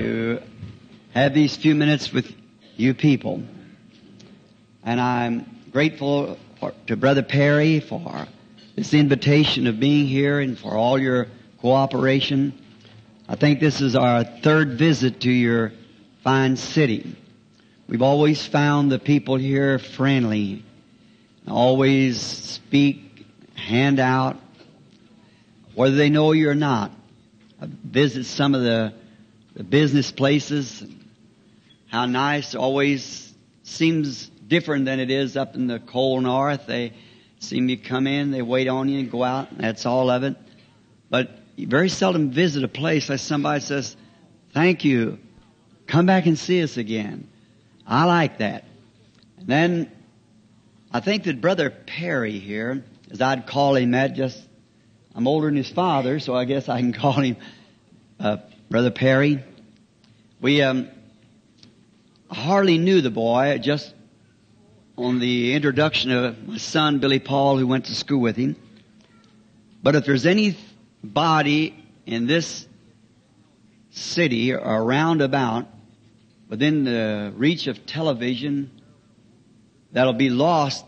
to have these few minutes with you people. And I'm grateful for, to Brother Perry for this invitation of being here and for all your cooperation. I think this is our third visit to your fine city. We've always found the people here friendly, always speak, hand out, whether they know you or not. I visit some of the, the business places, how nice always seems different than it is up in the cold north. They seem you come in, they wait on you and go out, and that's all of it. But you very seldom visit a place like somebody says, thank you, come back and see us again. I like that. And then I think that Brother Perry here, as I'd call him that, just I'm older than his father, so I guess I can call him uh, Brother Perry. We um, hardly knew the boy, just on the introduction of my son Billy Paul, who went to school with him. But if there's anybody in this city or around about within the reach of television that'll be lost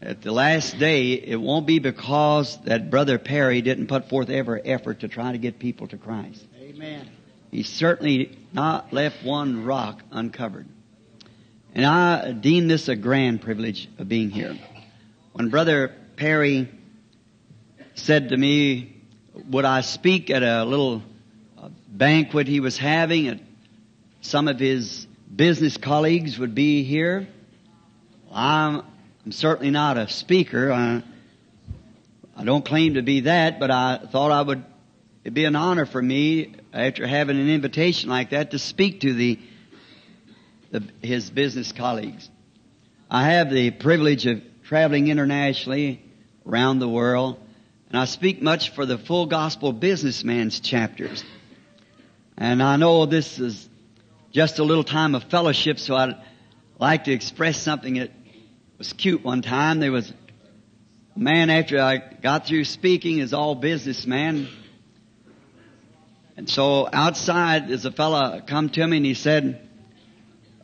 at the last day, it won't be because that Brother Perry didn't put forth every effort to try to get people to Christ. Amen. He certainly not left one rock uncovered. And I deem this a grand privilege of being here. When Brother Perry said to me, would I speak at a little uh, banquet he was having some of his business colleagues would be here? I'm I'm certainly not a speaker. I, I don't claim to be that, but I thought I would, it'd be an honor for me after having an invitation like that to speak to the, the his business colleagues. I have the privilege of traveling internationally around the world, and I speak much for the full gospel businessman's chapters. And I know this is just a little time of fellowship, so I'd like to express something that was cute one time. There was a man after I got through speaking is all businessman. And so outside there's a fella come to me and he said,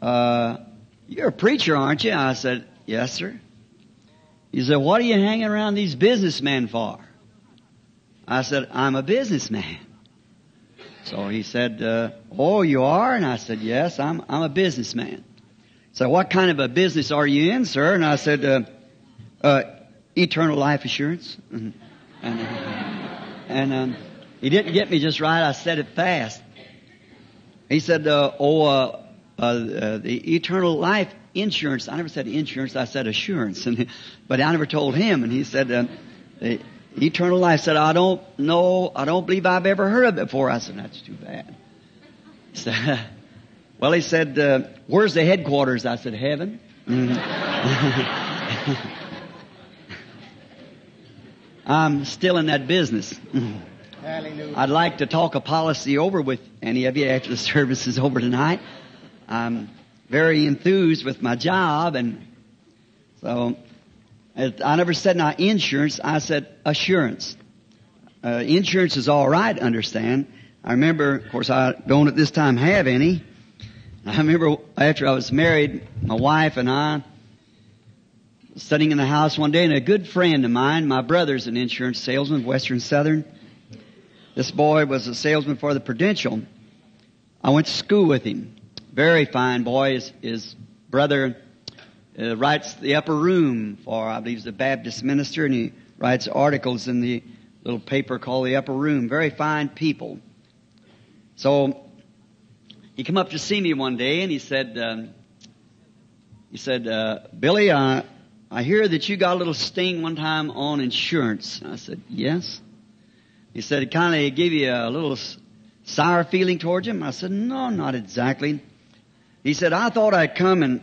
uh, you're a preacher, aren't you? I said, yes, sir. He said, what are you hanging around these businessmen for? I said, I'm a businessman. So he said, uh, oh, you are? And I said, yes, I'm, I'm a businessman. So what kind of a business are you in, sir? And I said, uh, uh, eternal life assurance. And, uh, and um, he didn't get me just right. I said it fast. He said, uh, oh, uh, uh, the eternal life insurance. I never said insurance. I said assurance. And, but I never told him. And he said, the eternal life. said, I don't know. I don't believe I've ever heard of it before. I said, that's too bad. Said, well, he said, uh, where's the headquarters? I said, heaven. Mm-hmm. I'm still in that business. Hallelujah. I'd like to talk a policy over with any of you after the service is over tonight. I'm very enthused with my job and so I never said not insurance, I said assurance. Uh, insurance is all right, understand. I remember, of course, I don't at this time have any. I remember after I was married, my wife and I sitting in the house one day, and a good friend of mine, my brother's an insurance salesman, Western Southern. This boy was a salesman for the Prudential. I went to school with him. Very fine boy. His, his brother uh, writes the upper room for, I believe, a Baptist minister, and he writes articles in the little paper called the upper room. Very fine people. So he came up to see me one day and he said, um, he said, uh, Billy, I, I hear that you got a little sting one time on insurance. I said, yes. He said, kind of gave you a little sour feeling towards him. I said, no, not exactly. He said, I thought I'd come and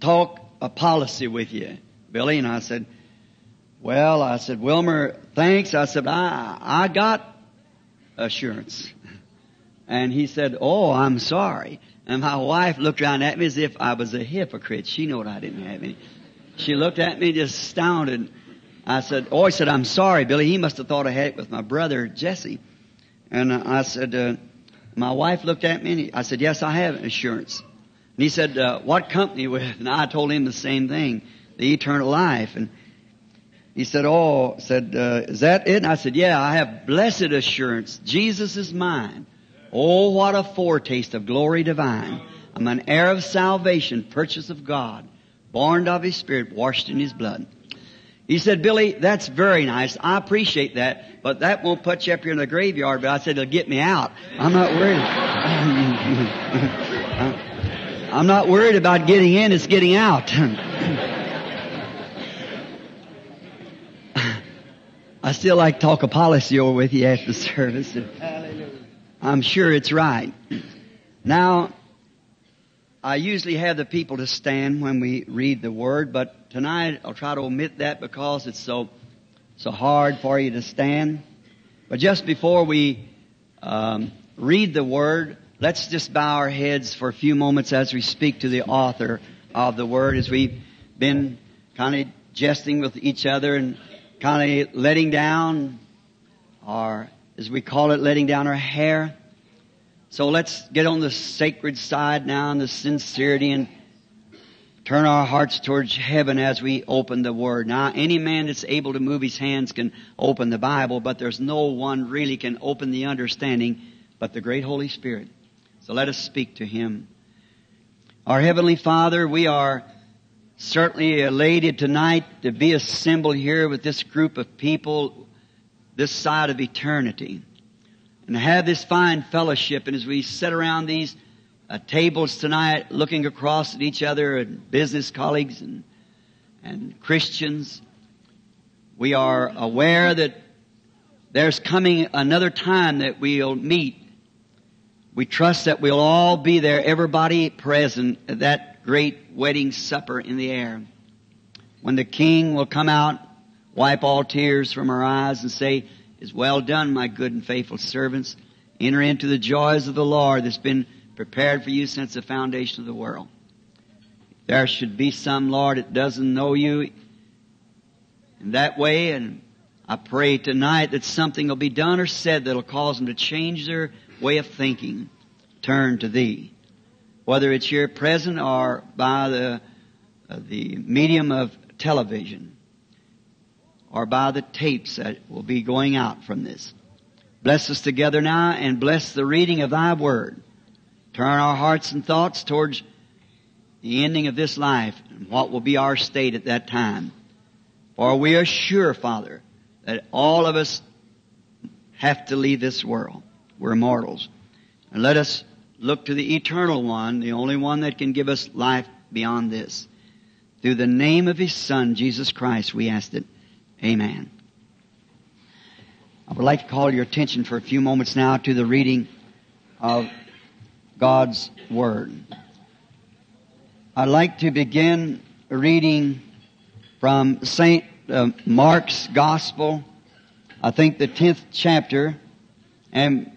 talk a policy with you, Billy. And I said, well, I said, Wilmer, thanks. I said, I, I got assurance. And he said, Oh, I'm sorry. And my wife looked around at me as if I was a hypocrite. She knew I didn't have any. She looked at me just astounded. I said, Oh, he said, I'm sorry, Billy. He must have thought I had it with my brother, Jesse. And I said, uh, My wife looked at me and he, I said, yes, I have insurance. And he said, uh, what company with? And I told him the same thing, the eternal life. And he said, oh, said, uh, is that it? And I said, yeah, I have blessed assurance. Jesus is mine. Oh, what a foretaste of glory divine. I'm an heir of salvation, purchase of God, born of His Spirit, washed in His blood. He said, Billy, that's very nice. I appreciate that, but that won't put you up here in the graveyard. But I said, it'll get me out. I'm not worried. I'm not worried about getting in, it's getting out. I still like to talk a policy over with you after the service. I'm sure it's right. Now, I usually have the people to stand when we read the word, but tonight I'll try to omit that because it's so so hard for you to stand. But just before we um, read the word, let's just bow our heads for a few moments as we speak to the author of the word, as we've been kind of jesting with each other and kind of letting down our, as we call it, letting down our hair. So let's get on the sacred side now and the sincerity and turn our hearts towards heaven as we open the Word. Now, any man that's able to move his hands can open the Bible, but there's no one really can open the understanding but the great Holy Spirit. So let us speak to Him. Our Heavenly Father, we are certainly elated tonight to be assembled here with this group of people this side of eternity and have this fine fellowship. And as we sit around these uh, tables tonight, looking across at each other and business colleagues and, and Christians, we are aware that there's coming another time that we'll meet. We trust that we'll all be there, everybody present at that great wedding supper in the air. When the king will come out, wipe all tears from our eyes and say, is well done, my good and faithful servants. Enter into the joys of the Lord that's been prepared for you since the foundation of the world. There should be some, Lord, that doesn't know you in that way, and I pray tonight that something will be done or said that'll cause them to change their way of thinking. Turn to Thee whether it's here present or by the, uh, the medium of television or by the tapes that will be going out from this. Bless us together now and bless the reading of Thy Word. Turn our hearts and thoughts towards the ending of this life and what will be our state at that time. For we are sure, Father, that all of us have to leave this world. We're mortals. And let us look to the eternal one, the only one that can give us life beyond this. Through the name of His Son, Jesus Christ, we ask it. Amen. I would like to call your attention for a few moments now to the reading of God's Word. I'd like to begin reading from St. Uh, Mark's Gospel, I think the 10th chapter, and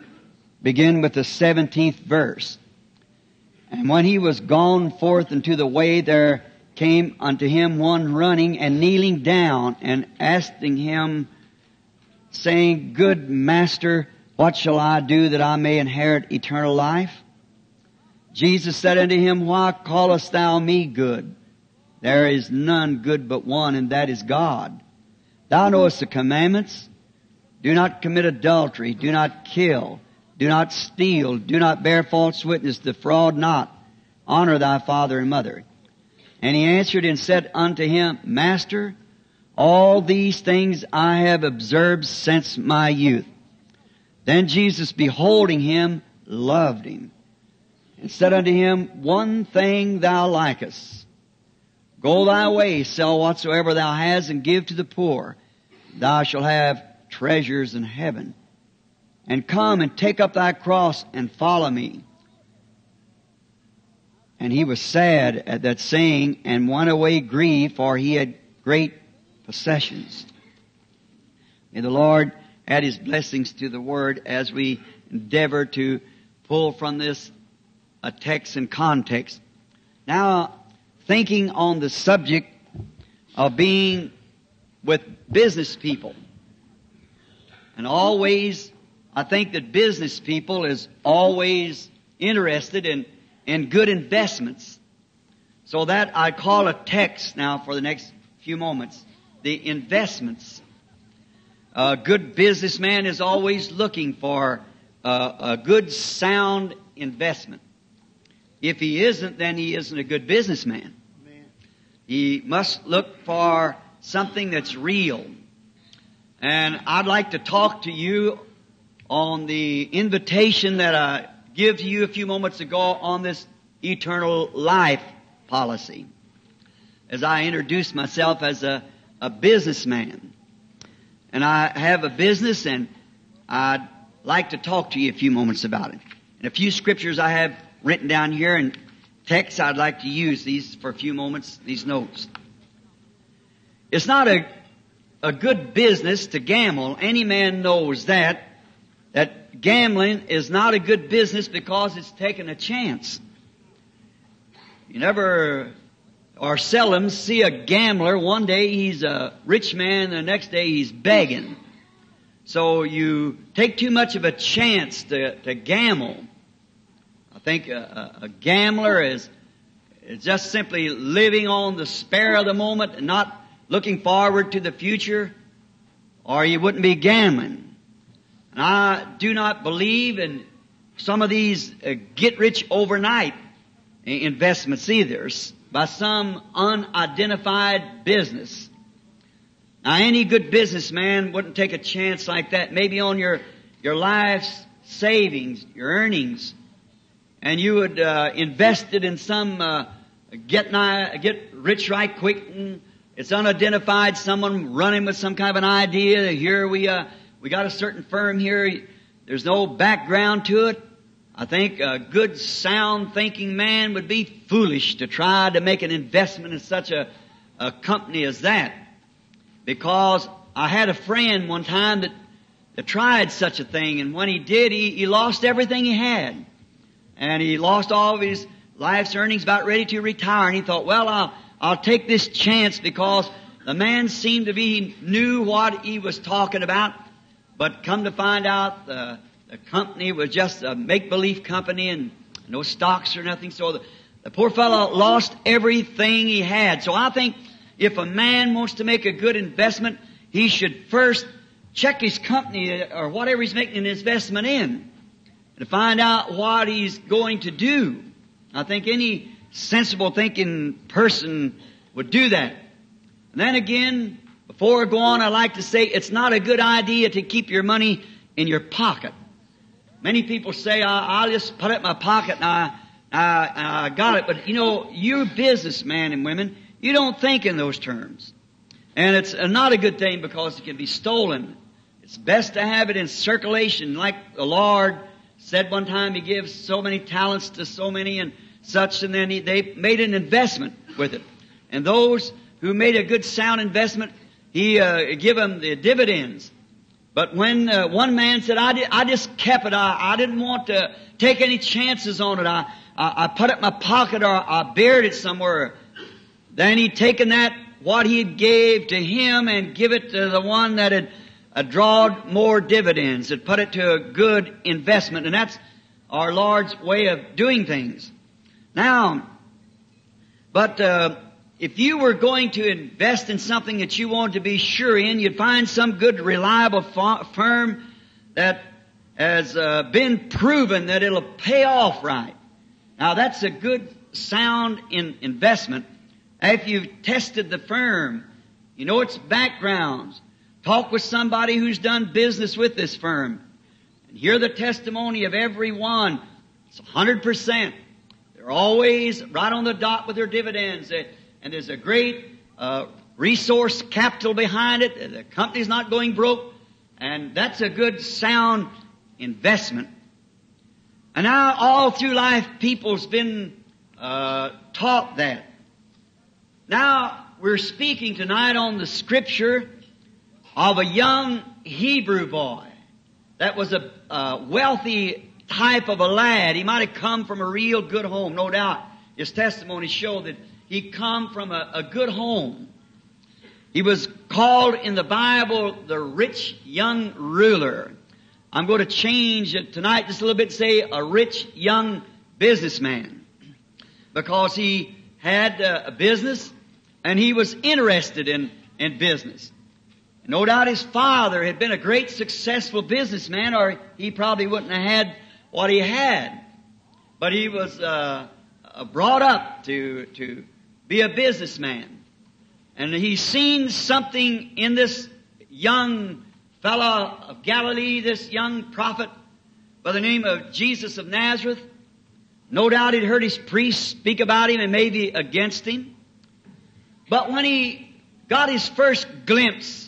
begin with the 17th verse. And when he was gone forth into the way, there came unto him one running and kneeling down and asking him, saying, Good master, what shall I do that I may inherit eternal life? Jesus said unto him, Why callest thou me good? There is none good but one, and that is God. Thou knowest the commandments. Do not commit adultery. Do not kill. Do not steal. Do not bear false witness. Defraud not. Honor thy father and mother. And he answered and said unto him, Master, all these things I have observed since my youth. Then Jesus, beholding him, loved him, and said unto him, One thing thou likest. Go thy way, sell whatsoever thou hast, and give to the poor. Thou shalt have treasures in heaven and come and take up thy cross and follow me. And he was sad at that saying and went away grieved for he had great possessions. May the Lord add his blessings to the word as we endeavor to pull from this a text and context. Now, thinking on the subject of being with business people and always I think that business people is always interested in, in good investments. So that I call a text now for the next few moments. The investments. A good businessman is always looking for a, a good sound investment. If he isn't, then he isn't a good businessman. He must look for something that's real. And I'd like to talk to you on the invitation that I give to you a few moments ago on this eternal life policy. As I introduce myself as a, a businessman. And I have a business and I'd like to talk to you a few moments about it. And a few scriptures I have written down here and text. I'd like to use these for a few moments, these notes. It's not a, a good business to gamble. Any man knows that. That gambling is not a good business because it's taking a chance. You never or seldom see a gambler. One day he's a rich man, the next day he's begging. So you take too much of a chance to, to gamble. Think a, a, a gambler is, is just simply living on the spare of the moment and not looking forward to the future, or you wouldn't be gambling. And I do not believe in some of these uh, get rich overnight investments either by some unidentified business. Now any good businessman wouldn't take a chance like that, maybe on your, your life's savings, your earnings, and you would uh, invest it in some uh, get, get rich right quick it's unidentified, someone running with some kind of an idea. Here we, uh, we got a certain firm here. There's no background to it. I think a good sound thinking man would be foolish to try to make an investment in such a, a company as that. Because I had a friend one time that, that tried such a thing and when he did, he, he lost everything he had. And he lost all of his life's earnings about ready to retire and he thought, well, I'll, I'll take this chance because the man seemed to be, he knew what he was talking about, but come to find out the, the company was just a make-believe company and no stocks or nothing. So the, the poor fellow lost everything he had. So I think if a man wants to make a good investment, he should first check his company or whatever he's making an investment in to find out what he's going to do. I think any sensible thinking person would do that. And then again, before I go on, I like to say it's not a good idea to keep your money in your pocket. Many people say, I, will just put it in my pocket and I, I, I got it. But you know, you businessmen and women, you don't think in those terms. And it's not a good thing because it can be stolen. It's best to have it in circulation like the Lord said one time He gives so many talents to so many and such, and then he, they made an investment with it. And those who made a good sound investment, he uh, give them the dividends. But when uh, one man said, I, did, I just kept it, I, I didn't want to take any chances on it, I, I, I put it in my pocket or I buried it somewhere. Then he'd taken that, what he gave to him and give it to the one that had uh, drawed more dividends, had put it to a good investment. And that's our Lord's way of doing things. Now, but uh, if you were going to invest in something that you wanted to be sure in, you'd find some good, reliable firm that has uh, been proven that it'll pay off right. Now, that's a good, sound in investment. If you've tested the firm, you know its backgrounds. Talk with somebody who's done business with this firm. And hear the testimony of every one. It's 100%. They're always right on the dot with their dividends. And there's a great uh, resource capital behind it. The company's not going broke. And that's a good sound investment. And now all through life people's been uh, taught that. Now we're speaking tonight on the scripture of a young Hebrew boy that was a, a wealthy type of a lad. He might have come from a real good home, no doubt. His testimony showed that he come from a, a good home. He was called in the Bible the rich young ruler. I'm going to change it tonight just a little bit, say a rich young businessman. Because he had a business and he was interested in, in business. No doubt his father had been a great successful businessman or he probably wouldn't have had what he had. But he was uh, brought up to, to be a businessman. And he's seen something in this young fellow of Galilee, this young prophet by the name of Jesus of Nazareth. No doubt he'd heard his priests speak about him and maybe against him. But when he got his first glimpse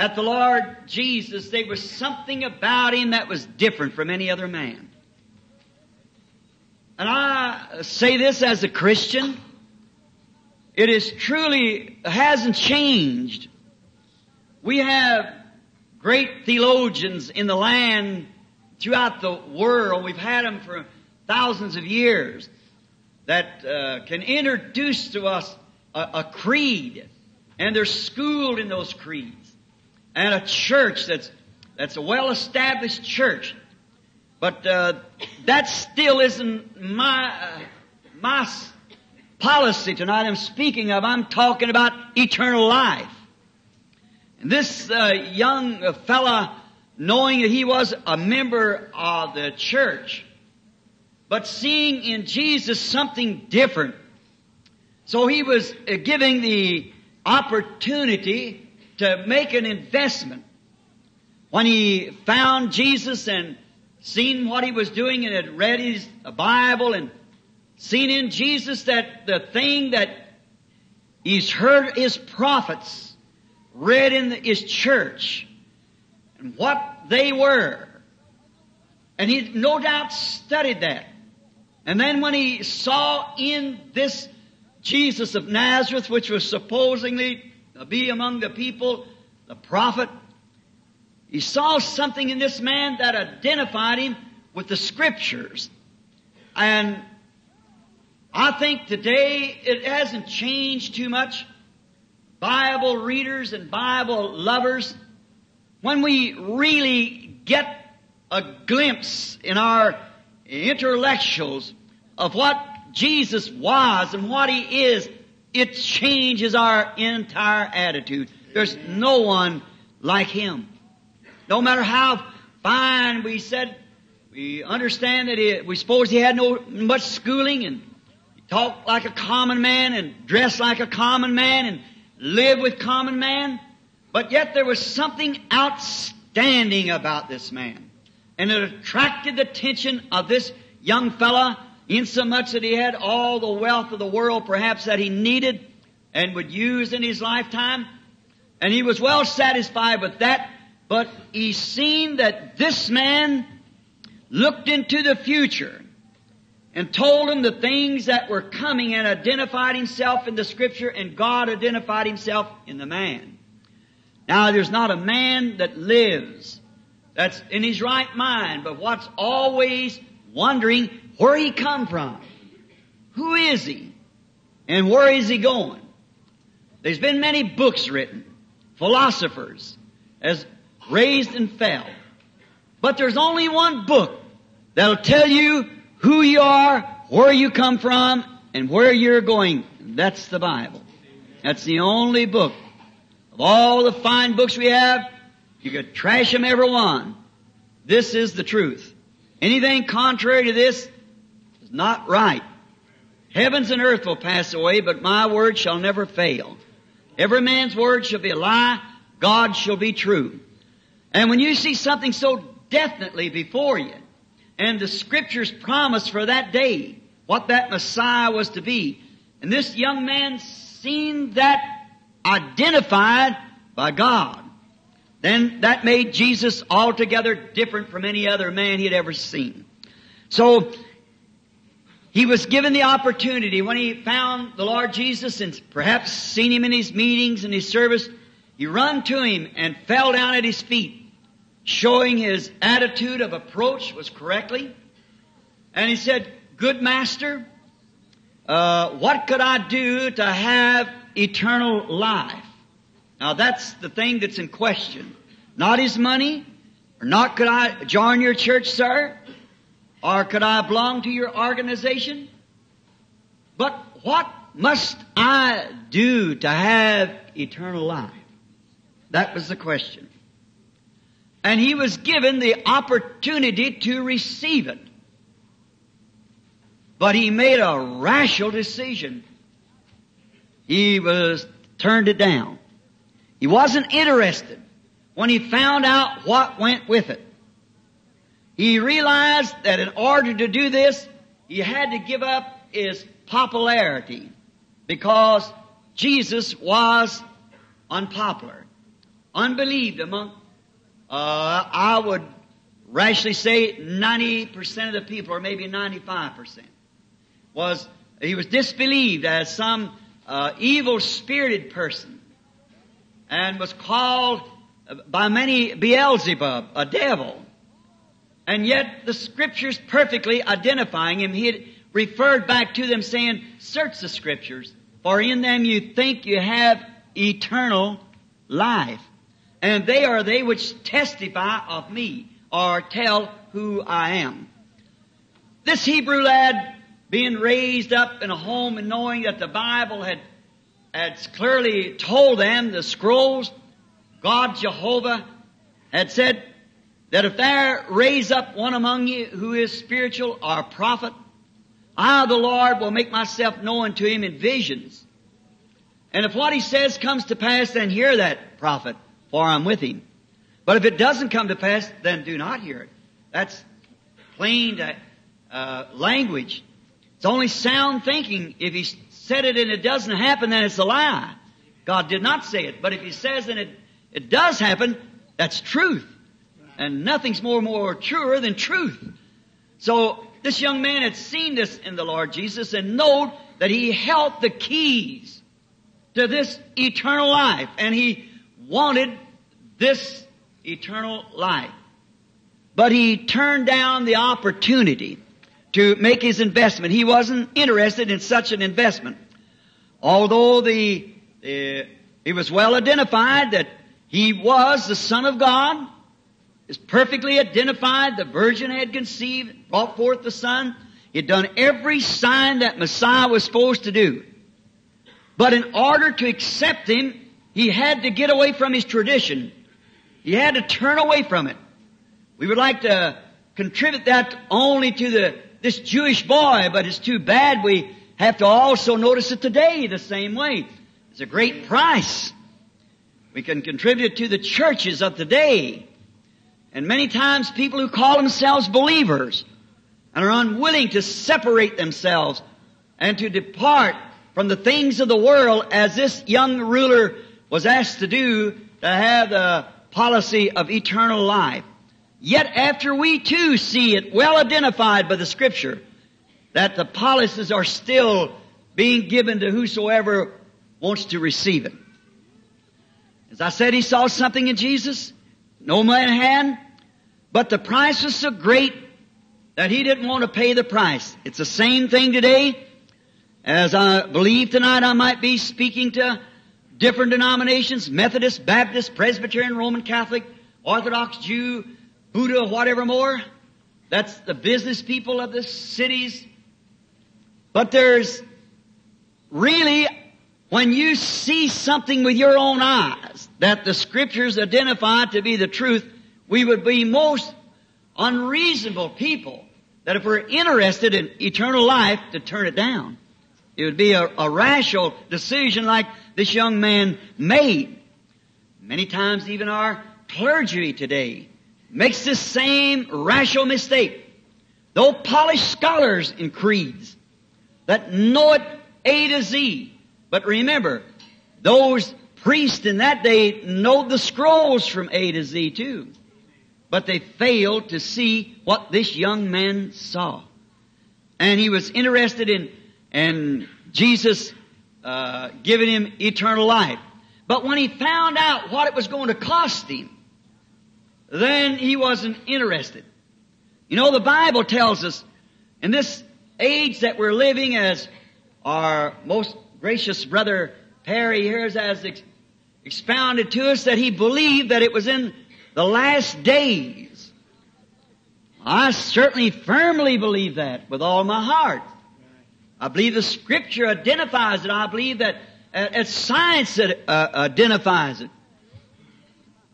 at the Lord Jesus, there was something about him that was different from any other man. And I say this as a Christian. It is truly, hasn't changed. We have great theologians in the land throughout the world. We've had them for thousands of years that uh, can introduce to us a, a creed, and they're schooled in those creeds, and a church that's that's a well-established church. But uh, that still isn't my uh, my policy tonight. I'm speaking of. I'm talking about eternal life. And this uh, young fella, knowing that he was a member of the church, but seeing in Jesus something different, so he was uh, giving the opportunity to make an investment. When he found Jesus and seen what he was doing and had read his Bible and seen in Jesus that the thing that he's heard his prophets read in his church and what they were. And he no doubt studied that. And then when he saw in this Jesus of Nazareth, which was supposedly to be among the people, the prophet, he saw something in this man that identified him with the scriptures. And I think today it hasn't changed too much. Bible readers and Bible lovers, when we really get a glimpse in our intellectuals of what Jesus was and what He is, it changes our entire attitude. There's no one like Him. No matter how fine we said, we understand that he, we suppose He had no much schooling and talked like a common man and dressed like a common man and lived with common man. But yet there was something outstanding about this man. And it attracted the attention of this young fella insomuch that he had all the wealth of the world perhaps that he needed and would use in his lifetime. And he was well satisfied with that, but he seen that this man looked into the future and told him the things that were coming and identified himself in the scripture and God identified himself in the man. Now there's not a man that lives that's in his right mind, but what's always wondering where he come from, who is he, and where is he going. There's been many books written, philosophers, as raised and fell. But there's only one book that'll tell you who you are, where you come from, and where you're going. That's the Bible. That's the only book. Of all the fine books we have, you could trash them every one. This is the truth. Anything contrary to this not right. Heavens and earth will pass away, but my word shall never fail. Every man's word shall be a lie, God shall be true. And when you see something so definitely before you, and the scriptures promise for that day, what that Messiah was to be, and this young man seen that identified by God, then that made Jesus altogether different from any other man he had ever seen. So, he was given the opportunity when he found the Lord Jesus and perhaps seen him in his meetings and his service, he run to him and fell down at his feet, showing his attitude of approach was correctly. And he said, good master, uh, what could I do to have eternal life? Now that's the thing that's in question. Not his money, Or not could I join your church, sir? Or could I belong to your organization? But what must I do to have eternal life? That was the question. And he was given the opportunity to receive it. But he made a rational decision. He was turned it down. He wasn't interested when he found out what went with it. He realized that in order to do this, he had to give up his popularity because Jesus was unpopular, unbelieved among, uh, I would rashly say 90% of the people, or maybe 95%, was, he was disbelieved as some uh, evil spirited person and was called by many Beelzebub, a devil. And yet the scriptures perfectly identifying him, he had referred back to them saying, search the scriptures, for in them you think you have eternal life. And they are they which testify of me, or tell who I am. This Hebrew lad, being raised up in a home and knowing that the Bible had, had clearly told them, the scrolls, God Jehovah had said that if there raise up one among you who is spiritual or a prophet, I, the Lord, will make myself known to him in visions. And if what he says comes to pass, then hear that prophet, for I'm with him. But if it doesn't come to pass, then do not hear it. That's plain uh, language. It's only sound thinking. If he said it and it doesn't happen, then it's a lie. God did not say it. But if he says and it it does happen, that's truth. And nothing's more more truer than truth. So this young man had seen this in the Lord Jesus and knowed that he held the keys to this eternal life and he wanted this eternal life. But he turned down the opportunity to make his investment. He wasn't interested in such an investment. Although the, the was well identified that he was the Son of God. Is perfectly identified. The Virgin had conceived, brought forth the Son. He had done every sign that Messiah was supposed to do. But in order to accept Him, he had to get away from his tradition. He had to turn away from it. We would like to contribute that only to the, this Jewish boy, but it's too bad we have to also notice it today the same way. It's a great price. We can contribute to the churches of today. And many times people who call themselves believers and are unwilling to separate themselves and to depart from the things of the world as this young ruler was asked to do to have the policy of eternal life. Yet after we too see it well identified by the scripture that the policies are still being given to whosoever wants to receive it. As I said, he saw something in Jesus. No man had. But the price was so great that he didn't want to pay the price. It's the same thing today. As I believe tonight I might be speaking to different denominations, Methodist, Baptist, Presbyterian, Roman Catholic, Orthodox, Jew, Buddha, whatever more. That's the business people of the cities. But there's really when you see something with your own eyes that the scriptures identify to be the truth, we would be most unreasonable people that if we're interested in eternal life to turn it down. It would be a, a rational decision like this young man made. Many times even our clergy today makes the same rational mistake. Though polished scholars in creeds that know it A to Z, but remember, those priests in that day know the scrolls from A to Z too. But they failed to see what this young man saw. And he was interested in, in Jesus uh, giving him eternal life. But when he found out what it was going to cost him, then he wasn't interested. You know, the Bible tells us in this age that we're living as our most gracious brother Perry here has expounded to us that he believed that it was in the last days. I certainly firmly believe that with all my heart. I believe the scripture identifies it. I believe that uh, science uh, identifies it.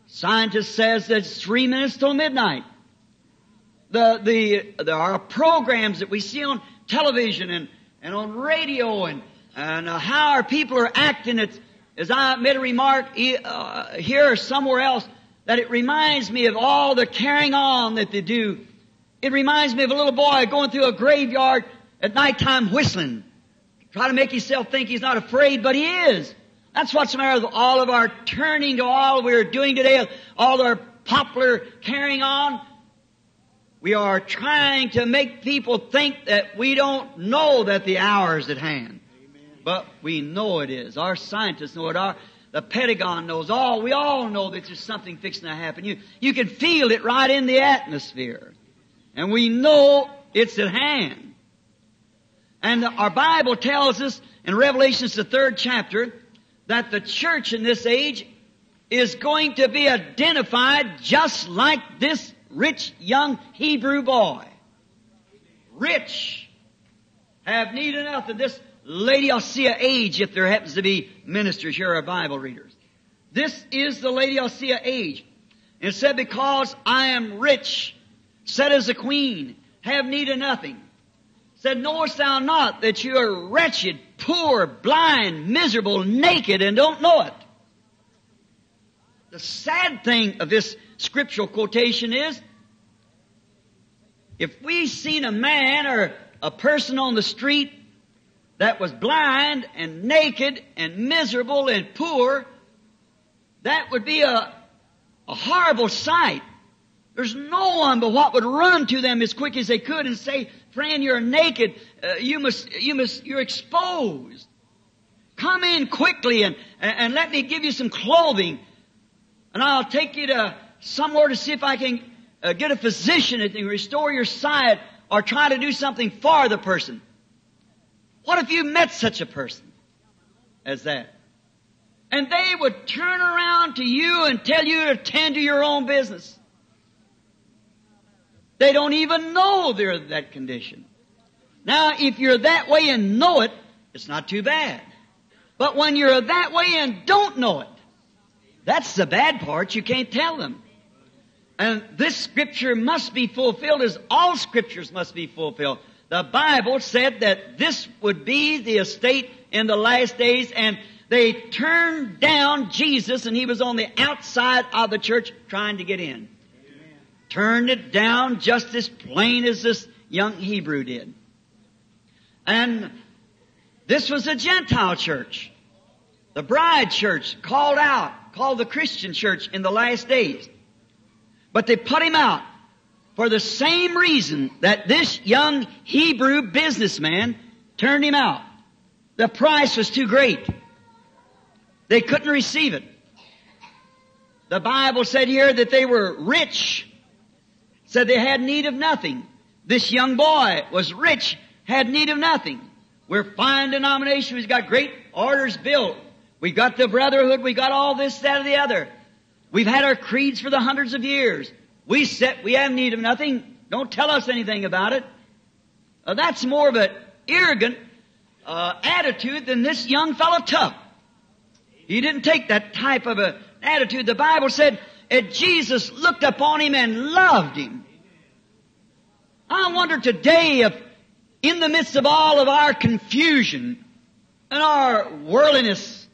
Scientist says that it's three minutes till midnight. The, the, there are programs that we see on television and, and on radio and, and uh, how our people are acting. It's, as I made a remark uh, here or somewhere else, that it reminds me of all the carrying on that they do. It reminds me of a little boy going through a graveyard at nighttime whistling. Try to make himself think he's not afraid, but he is. That's what's the matter with all of our turning to all we're doing today, all our popular carrying on. We are trying to make people think that we don't know that the hour is at hand. But we know it is. Our scientists know it. Our, the Pentagon knows all. We all know that there's something fixing to happen. You, you can feel it right in the atmosphere. And we know it's at hand. And our Bible tells us in Revelations, the third chapter, that the church in this age is going to be identified just like this rich young Hebrew boy. Rich. Have need of nothing. This Laodicea age if there happens to be ministers here or Bible readers. This is the Laodicea age. It said, because I am rich, said as a queen, have need of nothing. Said, knowest thou not that you are wretched, poor, blind, miserable, naked, and don't know it? The sad thing of this scriptural quotation is, if we seen a man or a person on the street that was blind and naked and miserable and poor, that would be a, a horrible sight. There's no one but what would run to them as quick as they could and say, friend, you're naked. Uh, you must, you must, you're exposed. Come in quickly and, and let me give you some clothing. And I'll take you to somewhere to see if I can uh, get a physician and restore your sight or try to do something for the person. What if you met such a person as that? And they would turn around to you and tell you to tend to your own business. They don't even know they're in that condition. Now, if you're that way and know it, it's not too bad. But when you're that way and don't know it, that's the bad part. You can't tell them. And this scripture must be fulfilled as all scriptures must be fulfilled. The Bible said that this would be the estate in the last days and they turned down Jesus and he was on the outside of the church trying to get in. Amen. Turned it down just as plain as this young Hebrew did. And this was a Gentile church. The bride church called out, called the Christian church in the last days. But they put him out for the same reason that this young Hebrew businessman turned him out. The price was too great. They couldn't receive it. The Bible said here that they were rich, said they had need of nothing. This young boy was rich, had need of nothing. We're fine denomination. We've got great orders built. We've got the brotherhood. We've got all this, that, or the other. We've had our creeds for the hundreds of years. We set, we have need of nothing. Don't tell us anything about it. Uh, that's more of an arrogant uh, attitude than this young fellow took. He didn't take that type of a attitude. The Bible said that Jesus looked upon him and loved him. I wonder today if in the midst of all of our confusion and our worldliness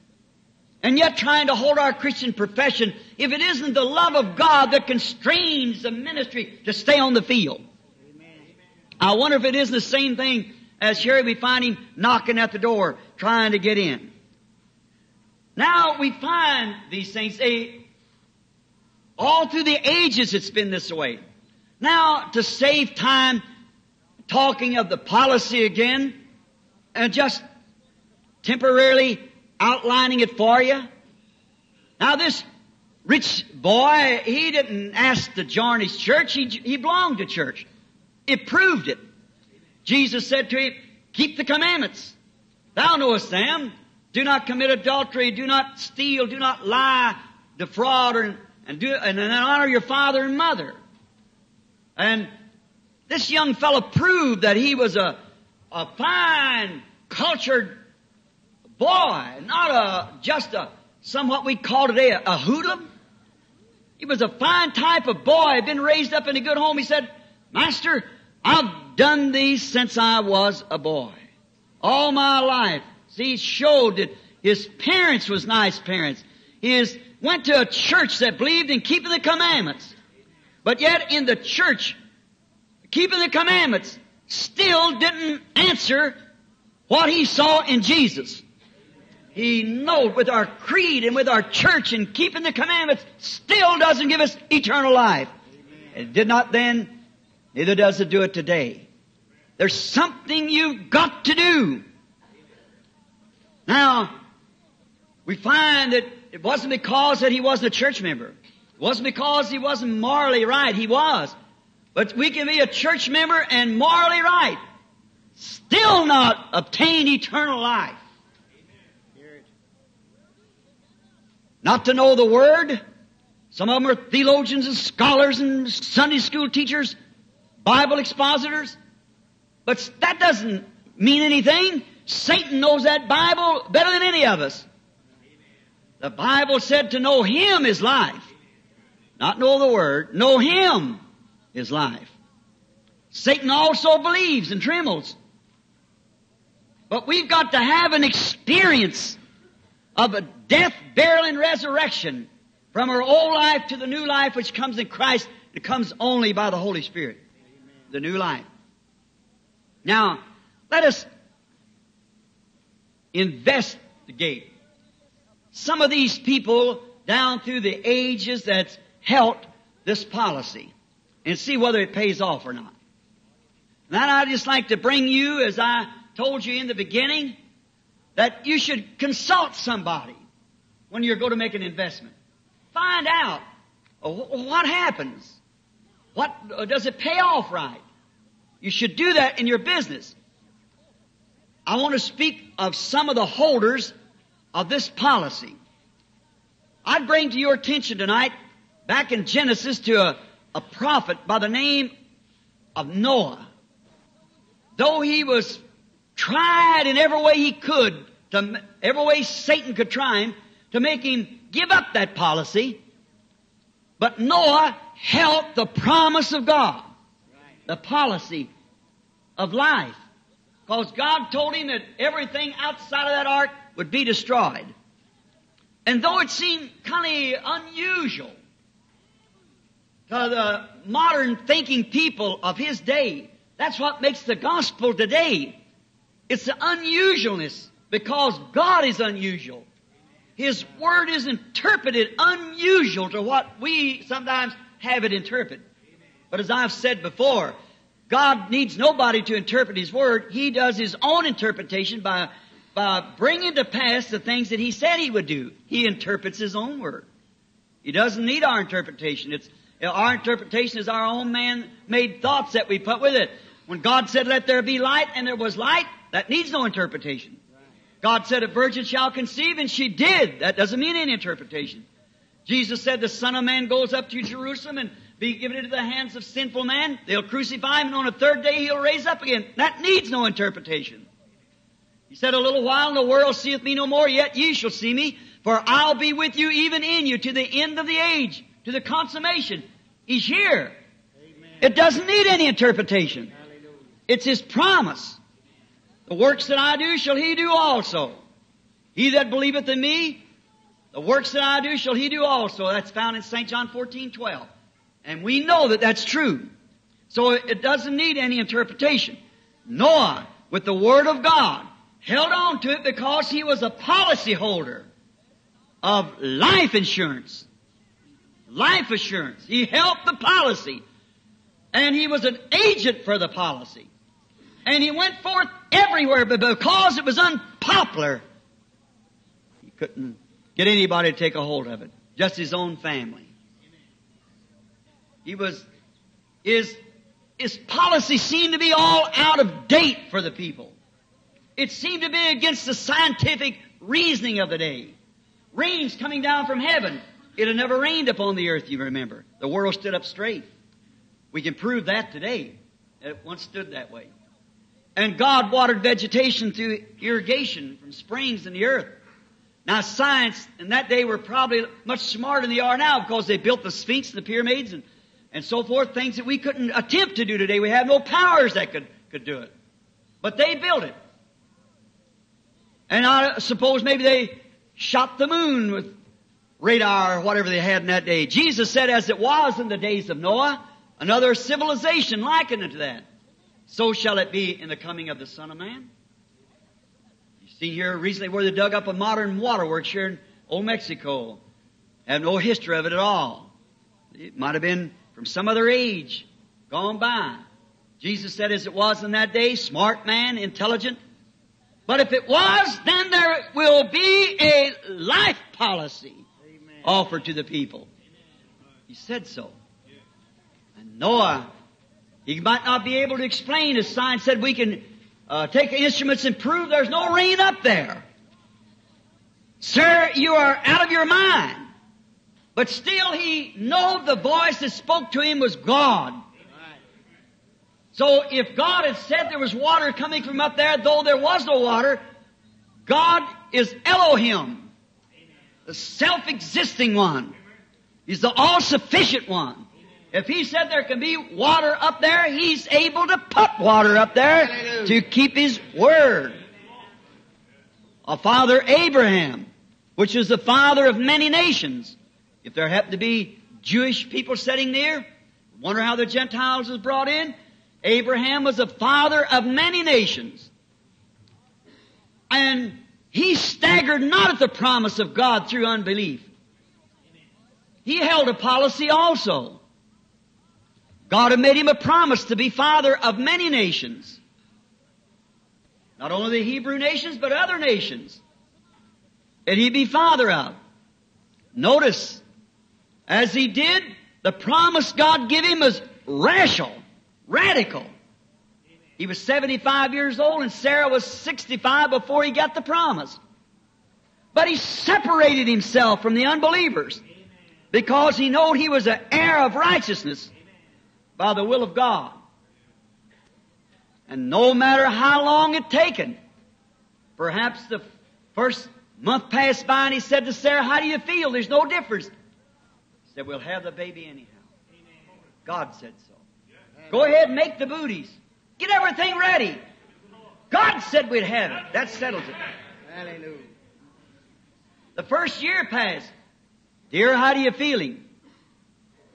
and yet trying to hold our Christian profession if it isn't the love of God that constrains the ministry to stay on the field. I wonder if it isn't the same thing as here we find him knocking at the door trying to get in. Now we find these things. They, all through the ages it's been this way. Now to save time talking of the policy again and just temporarily outlining it for you. Now this rich boy, he didn't ask to join his church. He, he belonged to church. It proved it. Jesus said to him, keep the commandments. Thou knowest them. Do not commit adultery. Do not steal. Do not lie, defraud, or and do and then honor your father and mother. And this young fellow proved that he was a, a fine, cultured boy, not a just a somewhat we call today a, a hoodlum. He was a fine type of boy, had been raised up in a good home. He said, Master, I've done these since I was a boy. All my life. See, he showed that his parents was nice parents. He went to a church that believed in keeping the commandments. But yet in the church, keeping the commandments still didn't answer what he saw in Jesus. He knows with our creed and with our church and keeping the commandments still doesn't give us eternal life. It did not then, neither does it do it today. There's something you've got to do. Now, we find that it wasn't because that he wasn't a church member. It wasn't because he wasn't morally right. He was. But we can be a church member and morally right. Still not obtain eternal life. Not to know the Word. Some of them are theologians and scholars and Sunday school teachers, Bible expositors. But that doesn't mean anything. Satan knows that Bible better than any of us. The Bible said to know Him is life. Not know the Word. Know Him is life. Satan also believes and trembles. But we've got to have an experience of a death, burial, and resurrection from our old life to the new life which comes in Christ. It comes only by the Holy Spirit. The new life. Now, let us investigate some of these people down through the ages that's helped this policy and see whether it pays off or not. Now I'd just like to bring you, as I told you in the beginning, that you should consult somebody when you're going to make an investment. Find out uh, what happens. What uh, does it pay off right? You should do that in your business. I want to speak of some of the holders of this policy. I'd bring to your attention tonight, back in Genesis, to a, a prophet by the name of Noah. Though he was tried in every way he could, to, every way Satan could try him, to make him give up that policy, but Noah held the promise of God, the policy of life. Because God told him that everything outside of that ark would be destroyed. And though it seemed kind of unusual to the modern thinking people of his day, that's what makes the gospel today. It's the unusualness because God is unusual. His word is interpreted unusual to what we sometimes have it interpreted. But as I've said before, God needs nobody to interpret His Word. He does His own interpretation by, by bringing to pass the things that He said He would do. He interprets His own Word. He doesn't need our interpretation. It's, our interpretation is our own man-made thoughts that we put with it. When God said, let there be light, and there was light, that needs no interpretation. God said, a virgin shall conceive, and she did. That doesn't mean any interpretation. Jesus said, the Son of Man goes up to Jerusalem and be given into the hands of sinful man. They'll crucify him, and on the third day he'll raise up again. That needs no interpretation. He said, A little while, and the world seeth me no more, yet ye shall see me, for I'll be with you, even in you, to the end of the age, to the consummation. He's here. Amen. It doesn't need any interpretation. Hallelujah. It's His promise. The works that I do shall He do also. He that believeth in me, the works that I do shall He do also. That's found in St. John 14, 12. And we know that that's true. So it doesn't need any interpretation. Noah, with the Word of God, held on to it because he was a policy holder of life insurance. Life assurance. He helped the policy. And he was an agent for the policy. And he went forth everywhere, but because it was unpopular, he couldn't get anybody to take a hold of it. Just his own family. He was, his, his policy seemed to be all out of date for the people. It seemed to be against the scientific reasoning of the day. Rain's coming down from heaven. it had never rained upon the earth, you remember. The world stood up straight. We can prove that today. It once stood that way. And God watered vegetation through irrigation from springs in the earth. Now science in that day were probably much smarter than they are now because they built the Sphinx and the pyramids and, and so forth, things that we couldn't attempt to do today. We have no powers that could, could do it. But they built it. And I suppose maybe they shot the moon with radar or whatever they had in that day. Jesus said, as it was in the days of Noah, another civilization likened it to that. So shall it be in the coming of the Son of Man. You see here recently where they dug up a modern waterworks here in Old Mexico. Have no history of it at all. It might have been from some other age gone by. Jesus said as it was in that day, smart man, intelligent. But if it was, then there will be a life policy Amen. offered to the people. He said so. And Noah he might not be able to explain, as science said, we can uh, take instruments and prove there's no rain up there. Sir, you are out of your mind. But still he know the voice that spoke to him was God. So if God had said there was water coming from up there, though there was no water, God is Elohim, the self-existing one. He's the all-sufficient one. If he said there can be water up there, he's able to put water up there Hallelujah. to keep his word. A father Abraham, which is the father of many nations. If there happen to be Jewish people sitting near, wonder how the Gentiles was brought in. Abraham was the father of many nations. And he staggered not at the promise of God through unbelief. He held a policy also. God had made him a promise to be father of many nations. Not only the Hebrew nations, but other nations. And he'd be father of. Notice, as he did, the promise God gave him was rational, radical. He was 75 years old and Sarah was 65 before he got the promise. But he separated himself from the unbelievers because he knew he was an heir of righteousness by the will of God. And no matter how long it taken, perhaps the first month passed by and he said to Sarah, how do you feel? There's no difference. He said, we'll have the baby anyhow. God said so. Go ahead and make the booties. Get everything ready. God said we'd have it. That settles it. Hallelujah. The first year passed. Dear, how do you feeling?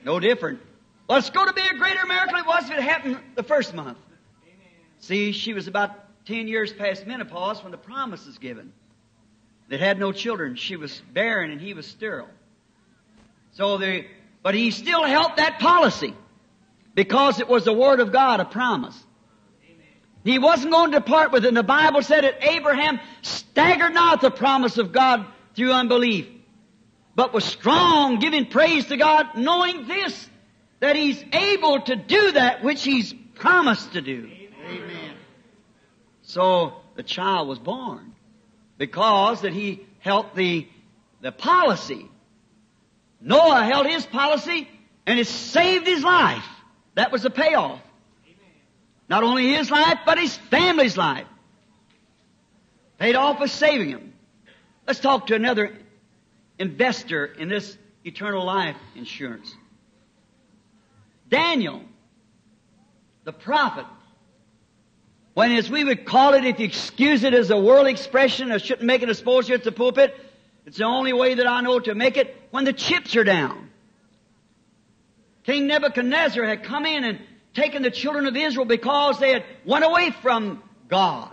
No different. Well, it's going to be a greater miracle it was if it happened the first month. See, she was about 10 years past menopause when the promise was given. They had no children. She was barren and he was sterile. So they, but he still held that policy because it was the Word of God, a promise. He wasn't going to depart with it. And the Bible said that Abraham staggered not the promise of God through unbelief, but was strong, giving praise to God, knowing this, that he's able to do that which he's promised to do. Amen. So the child was born because that he held the, the policy. Noah held his policy and it saved his life. That was the payoff. Not only his life, but his family's life. Paid off with saving him. Let's talk to another investor in this eternal life insurance. Daniel, the prophet, when as we would call it, if you excuse it as a world expression, I shouldn't make it a exposure at the pulpit, it's the only way that I know to make it, when the chips are down. King Nebuchadnezzar had come in and taken the children of Israel because they had went away from God.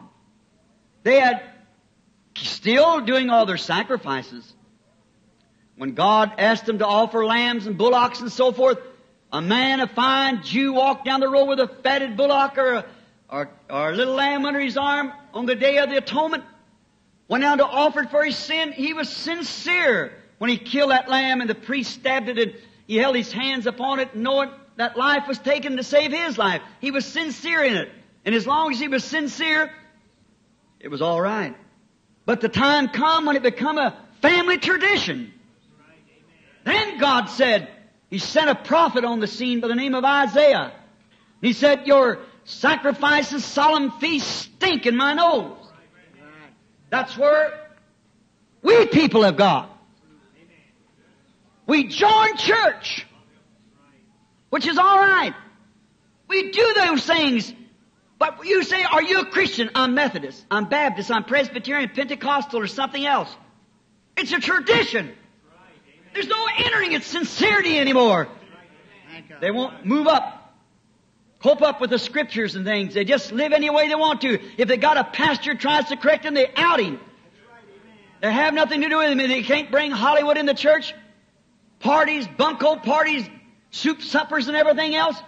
They had still doing all their sacrifices. When God asked them to offer lambs and bullocks and so forth, a man, a fine Jew, walked down the road with a fatted bullock or a, or, or a little lamb under his arm on the day of the atonement. Went down to offer it for his sin. He was sincere when he killed that lamb and the priest stabbed it and he held his hands upon it knowing that life was taken to save his life. He was sincere in it. And as long as he was sincere, it was all right. But the time come when it become a family tradition. Then Then God said, He sent a prophet on the scene by the name of Isaiah. He said, Your sacrifices, solemn feasts stink in my nose. That's where we people have got. We join church, which is all right. We do those things. But you say, are you a Christian? I'm Methodist, I'm Baptist, I'm Presbyterian, Pentecostal, or something else. It's a tradition. There's no entering its sincerity anymore. They won't move up, cope up with the scriptures and things. They just live any way they want to. If they got a pastor tries to correct them, they out him. They have nothing to do with him. They can't bring Hollywood in the church. Parties, bunco parties, soup suppers and everything else.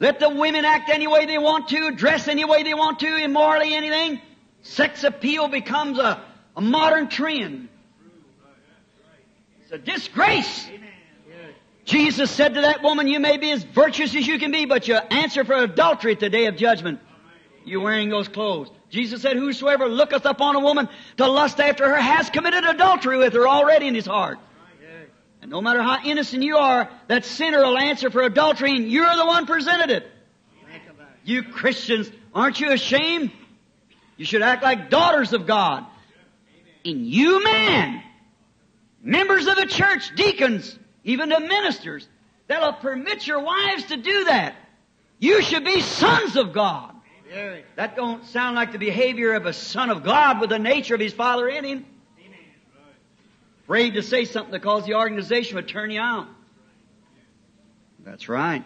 Let the women act any way they want to, dress any way they want to, immorally anything. Sex appeal becomes a, a modern trend. It's a disgrace. Jesus said to that woman, you may be as virtuous as you can be, but you answer for adultery at the day of judgment. You're wearing those clothes. Jesus said, whosoever looketh upon a woman to lust after her has committed adultery with her already in his heart. And no matter how innocent you are, that sinner will answer for adultery and you're the one presented it. You Christians, aren't you ashamed? You should act like daughters of God. And you men, members of the church, deacons, even the ministers, that'll permit your wives to do that. You should be sons of God. That don't sound like the behavior of a son of God with the nature of his father in him. Afraid to say something that because the organization would turn you out. That's right.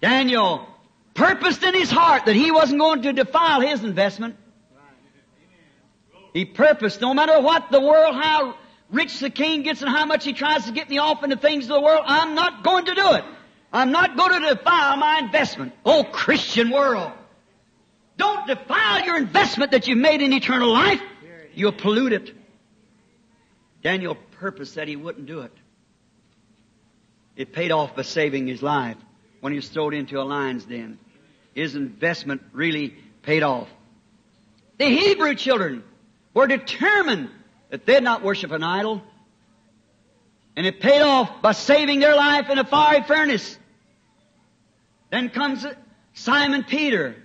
Daniel purposed in his heart that he wasn't going to defile his investment. He purposed, no matter what the world, how rich the king gets and how much he tries to get me off into things of the world, I'm not going to do it. I'm not going to defile my investment. Oh, Christian world. Don't defile your investment that you've made in eternal life. You'll pollute it. Daniel purposed that he wouldn't do it. It paid off by saving his life when he was thrown into a lion's den. His investment really paid off. The Hebrew children were determined that they'd not worship an idol. And it paid off by saving their life in a fiery furnace. Then comes Simon Peter,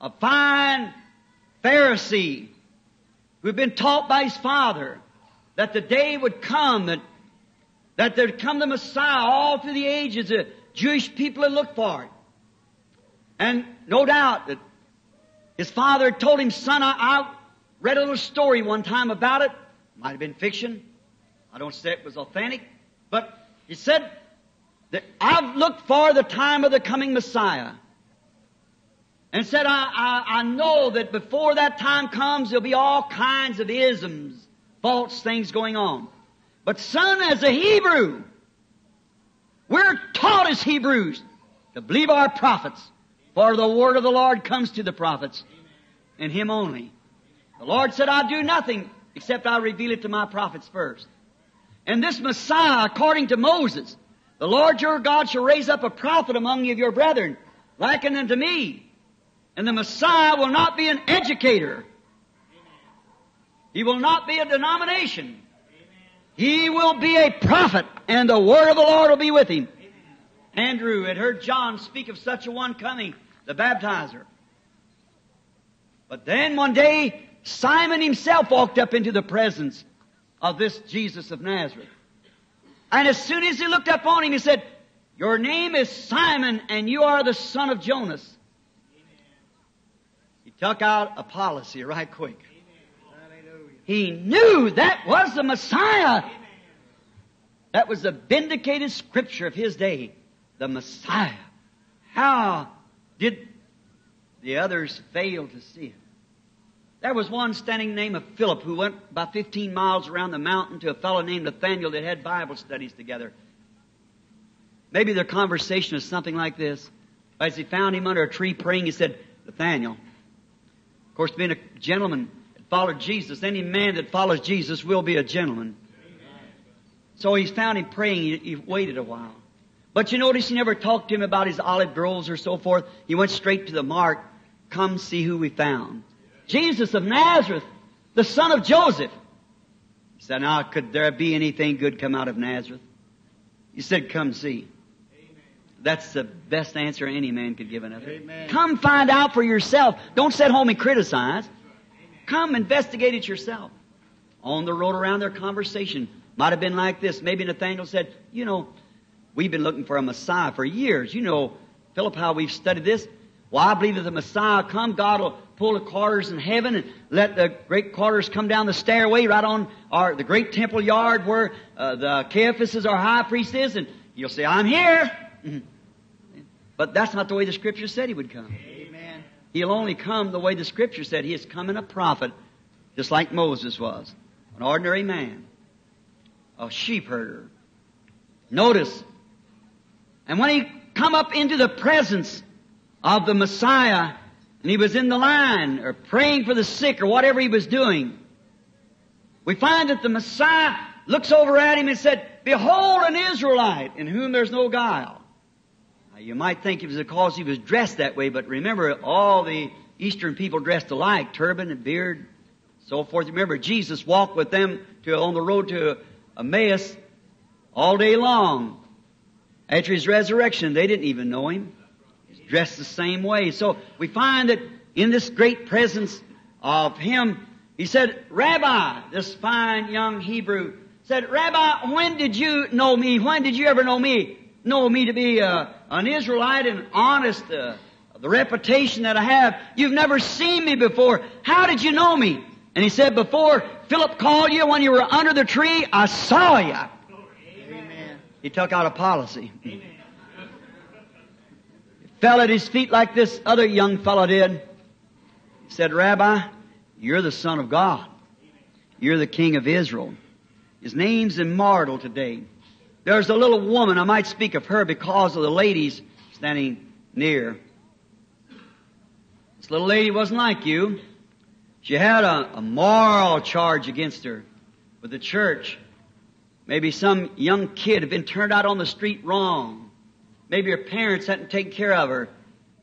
a fine Pharisee who had been taught by his father that the day would come that, that there'd come the Messiah all through the ages. The Jewish people had looked for it. And no doubt that his father had told him, son, I, I read a little story one time about it. Might have been fiction. I don't say it was authentic. But he said that I've looked for the time of the coming Messiah and said, I, I, I, know that before that time comes, there'll be all kinds of isms, false things going on. But son, as a Hebrew, we're taught as Hebrews to believe our prophets, for the word of the Lord comes to the prophets, and Him only. The Lord said, I'll do nothing except I'll reveal it to my prophets first. And this Messiah, according to Moses, the Lord your God shall raise up a prophet among you of your brethren, likened unto me. And the Messiah will not be an educator. He will not be a denomination. He will be a prophet, and the word of the Lord will be with him. Andrew had heard John speak of such a one coming, the baptizer. But then one day, Simon himself walked up into the presence of this Jesus of Nazareth. And as soon as he looked up on him, he said, Your name is Simon, and you are the son of Jonas He took out a policy right quick. He knew that was the Messiah. That was the vindicated scripture of his day. The Messiah. How did the others fail to see it? There was one standing named of Philip who went about 15 miles around the mountain to a fellow named Nathaniel that had Bible studies together. Maybe their conversation is something like this. As he found him under a tree praying, he said, Nathaniel, of course, being a gentleman that followed Jesus, any man that follows Jesus will be a gentleman. So he found him praying. He, he waited a while. But you notice he never talked to him about his olive groves or so forth. He went straight to the mark. Come see who we found. Jesus of Nazareth, the son of Joseph. He said, now could there be anything good come out of Nazareth? He said, come see. That's the best answer any man could give another. Amen. Come find out for yourself. Don't sit home and criticize. Come investigate it yourself. On the road around their conversation might have been like this. Maybe Nathaniel said, you know, we've been looking for a Messiah for years. You know, Philip, how we've studied this. Well, I believe that the Messiah come, God will pull the quarters in heaven and let the great quarters come down the stairway right on our, the great temple yard where uh, the Caiaphas is our high priest is, and you'll say, I'm here. But that's not the way the scripture said he would come. Amen. He'll only come the way the scripture said. He is coming a prophet, just like Moses was. An ordinary man. A sheep herder. Notice. And when he come up into the presence of the Messiah, and he was in the line, or praying for the sick, or whatever he was doing, we find that the Messiah looks over at him and said, Behold an Israelite in whom there's no guile. Now, you might think it was because he was dressed that way, but remember, all the Eastern people dressed alike, turban and beard, so forth. Remember, Jesus walked with them to, on the road to Emmaus all day long. After his resurrection, they didn't even know him. Dressed the same way. So we find that in this great presence of him, he said, Rabbi, this fine young Hebrew said, Rabbi, when did you know me? When did you ever know me? Know me to be uh, an Israelite and honest, uh, the reputation that I have. You've never seen me before. How did you know me? And he said, before Philip called you when you were under the tree, I saw you. Amen. He took out a policy. Fell at his feet like this other young fellow did. He said, Rabbi, you're the Son of God. You're the King of Israel. His name's immortal today. There's a little woman, I might speak of her because of the ladies standing near. This little lady wasn't like you. She had a, a moral charge against her with the church. Maybe some young kid had been turned out on the street wrong. Maybe her parents hadn't taken care of her.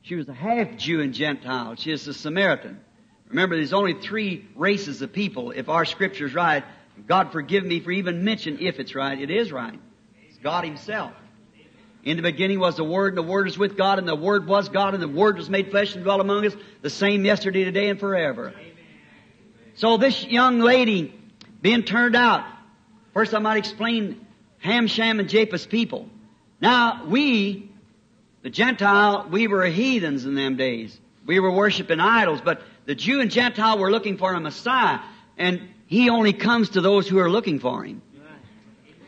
She was a half Jew and Gentile. She is a Samaritan. Remember, there's only three races of people. If our scripture's right, God forgive me for even mentioning if it's right. It is right. It's God Himself. In the beginning was the Word, and the Word was with God, and the Word was God, and the Word was made flesh and dwelt among us, the same yesterday, today, and forever. So this young lady being turned out, first I might explain Ham, Shem, and Japheth's people. Now, we, the Gentile, we were heathens in them days. We were worshiping idols, but the Jew and Gentile were looking for a Messiah, and He only comes to those who are looking for Him.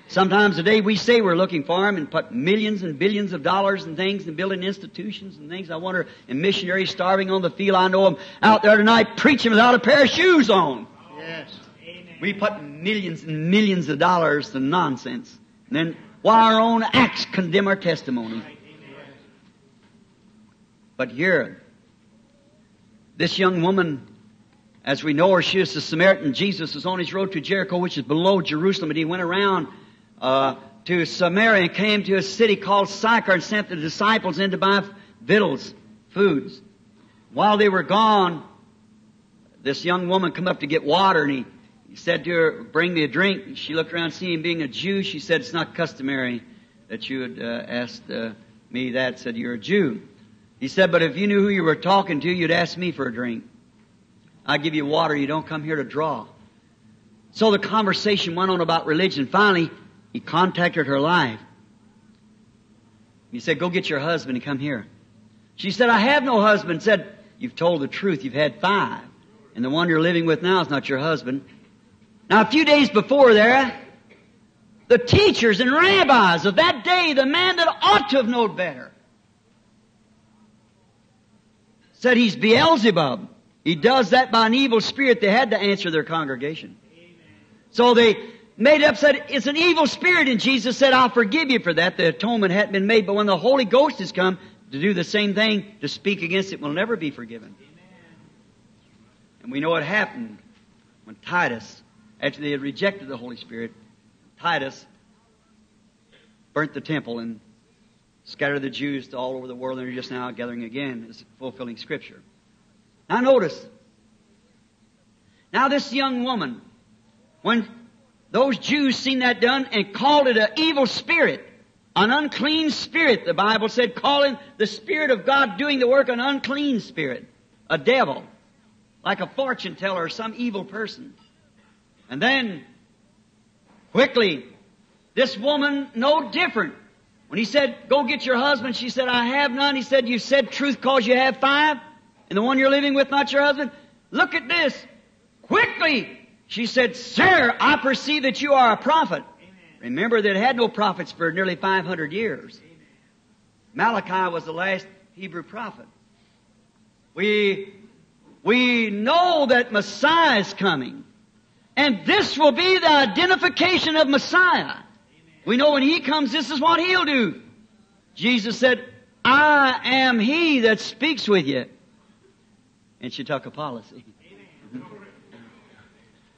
Sometimes today we say we're looking for Him and put millions and billions of dollars and things and building institutions and things. I wonder, and missionaries starving on the field. I know them out there tonight preaching without a pair of shoes on. Yes. We put millions and millions of dollars to nonsense. And then while our own acts condemn our testimony. But here, this young woman, as we know her, she is a Samaritan. Jesus was on his road to Jericho, which is below Jerusalem, and he went around uh, to Samaria and came to a city called Sychar and sent the disciples in to buy victuals, foods. While they were gone, this young woman come up to get water, and he, he said to her, "Bring me a drink." She looked around, seeing him being a Jew. She said, "It's not customary that you had uh, asked uh, me that." Said, "You're a Jew." He said, "But if you knew who you were talking to, you'd ask me for a drink. I give you water. You don't come here to draw." So the conversation went on about religion. Finally, he contacted her life. He said, "Go get your husband and come here." She said, "I have no husband." Said, "You've told the truth. You've had five, and the one you're living with now is not your husband." Now, a few days before there, the teachers and rabbis of that day, the man that ought to have known better, said he's Beelzebub. He does that by an evil spirit. They had to answer their congregation. So they made up, said, it's an evil spirit, and Jesus said, I'll forgive you for that. The atonement hadn't been made, but when the Holy Ghost has come to do the same thing, to speak against it will never be forgiven. And we know what happened when Titus, after they had rejected the Holy Spirit, Titus burnt the temple and scattered the Jews to all over the world, and they're just now gathering again, is fulfilling Scripture. Now notice, now this young woman, when those Jews seen that done and called it an evil spirit. An unclean spirit, the Bible said, calling the Spirit of God doing the work an unclean spirit. A devil. Like a fortune teller or some evil person. And then, quickly, this woman, no different. When he said, go get your husband, she said, I have none. He said, you said truth cause you have five? And the one you're living with, not your husband? Look at this. Quickly, she said, Sir, I perceive that you are a prophet. Remember that had no prophets for nearly 500 years. Malachi was the last Hebrew prophet. We, we know that Messiah is coming. And this will be the identification of Messiah. We know when He comes, this is what He'll do. Jesus said, I am He that speaks with you. And she took a policy.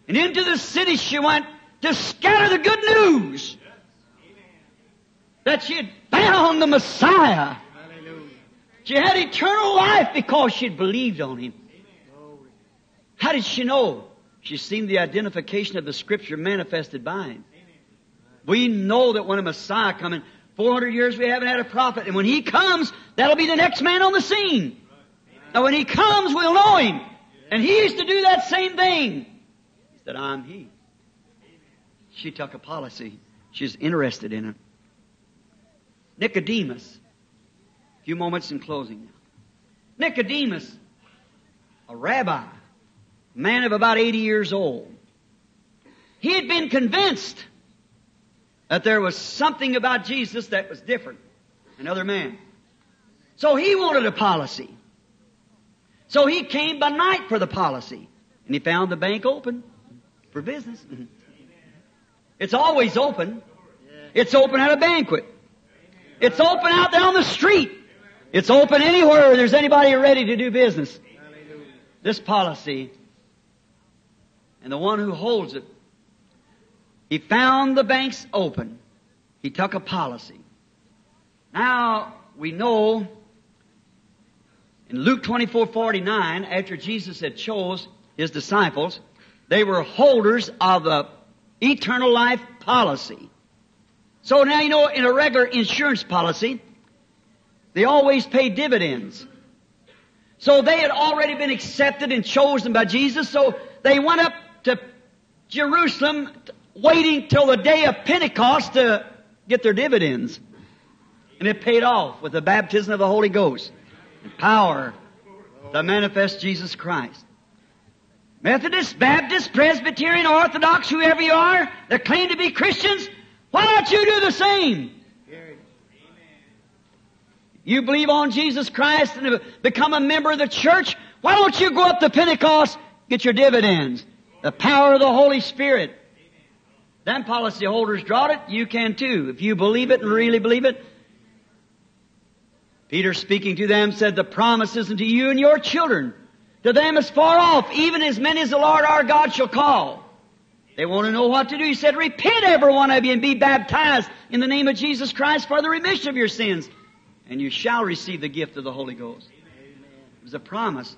and into the city she went to scatter the good news that she had found the Messiah. She had eternal life because she had believed on Him. How did she know? She's seen the identification of the Scripture manifested by Him. We know that when a Messiah comes, 400 years we haven't had a prophet, and when He comes, that'll be the next man on the scene. Now when He comes, we'll know Him. And He used to do that same thing. He said, I'm He. She took a policy. She's interested in it. Nicodemus. A few moments in closing now. Nicodemus, a rabbi, man of about 80 years old. He had been convinced that there was something about Jesus that was different. Another man. So he wanted a policy. So he came by night for the policy. And he found the bank open for business. It's always open. It's open at a banquet. It's open out there on the street. It's open anywhere there's anybody ready to do business. This policy and the one who holds it, he found the banks open. He took a policy. Now, we know in Luke 24, 49, after Jesus had chose his disciples, they were holders of the eternal life policy. So now you know in a regular insurance policy, they always pay dividends. So they had already been accepted and chosen by Jesus, so they went up Jerusalem waiting till the day of Pentecost to get their dividends. And it paid off with the baptism of the Holy Ghost and power to manifest Jesus Christ. Methodist, Baptist, Presbyterian, Orthodox, whoever you are, that claim to be Christians, why don't you do the same? You believe on Jesus Christ and become a member of the church, why don't you go up to Pentecost, get your dividends? The power of the Holy Spirit. Them policy holders drawed it, you can too. If you believe it and really believe it. Peter speaking to them said, the promise is unto you and your children to them as far off, even as many as the Lord our God shall call. They want to know what to do. He said, repent every one of you and be baptized in the name of Jesus Christ for the remission of your sins, and you shall receive the gift of the Holy Ghost. It was a promise.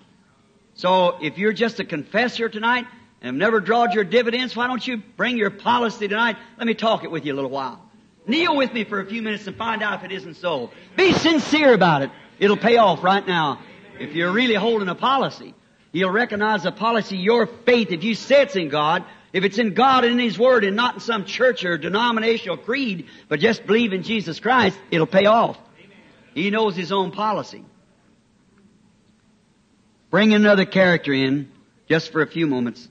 So if you're just a confessor tonight and have never drawed your dividends, why don't you bring your policy tonight? Let me talk it with you a little while. Kneel with me for a few minutes and find out if it isn't so. Be sincere about it. It'll pay off right now if you're really holding a policy. you'll recognize the policy, your faith, if you say it's in God, if it's in God and in His Word and not in some church or denominational creed, but just believe in Jesus Christ, it'll pay off. He knows His own policy. Bring another character in, just for a few moments.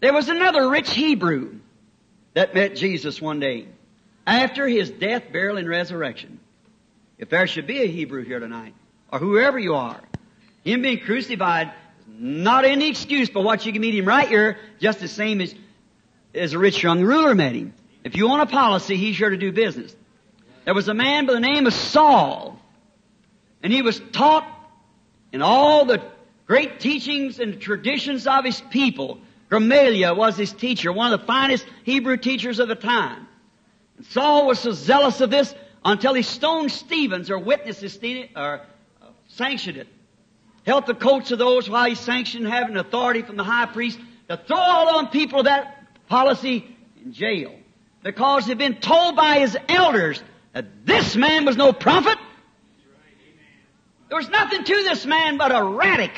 There was another rich Hebrew that met Jesus one day after His death, burial, and resurrection. If there should be a Hebrew here tonight, or whoever you are, him being crucified is not any excuse, but what you can meet him right here, just the same as, as a rich young ruler met him. If you want a policy, he's here to do business. There was a man by the name of Saul, and he was taught in all the great teachings and traditions of his people. Gamaliel was his teacher, one of the finest Hebrew teachers of the time. And Saul was so zealous of this until he stoned Stevens or witnessed it or uh, sanctioned it held the coats of those while he sanctioned having authority from the high priest to throw all on people of that policy in jail because he'd been told by his elders that this man was no prophet. There was nothing to this man but a.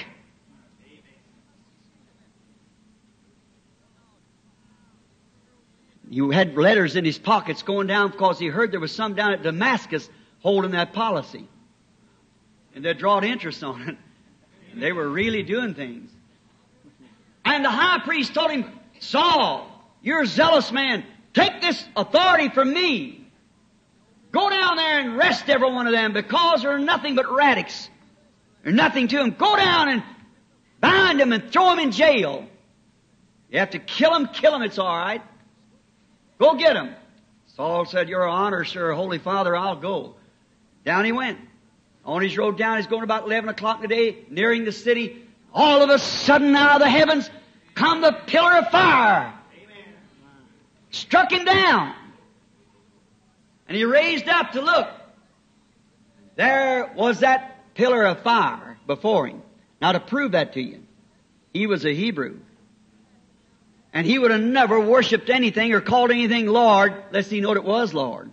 He had letters in his pockets going down because he heard there was some down at Damascus holding that policy. And they drawed interest on it. They were really doing things. And the high priest told him, Saul, you're a zealous man. Take this authority from me. Go down there and arrest every one of them because they're nothing but radicals. They're nothing to them. Go down and bind them and throw them in jail. You have to kill them, kill them, it's all right. Go get him. Saul said, Your honor, sir, Holy Father, I'll go. Down he went. On his road down, he's going about 11 o'clock in the day, nearing the city. All of a sudden, out of the heavens, come the pillar of fire. Amen. Struck him down. And he raised up to look. There was that pillar of fire before him. Now to prove that to you, he was a Hebrew. And he would have never worshipped anything or called anything Lord lest he knew what it was Lord.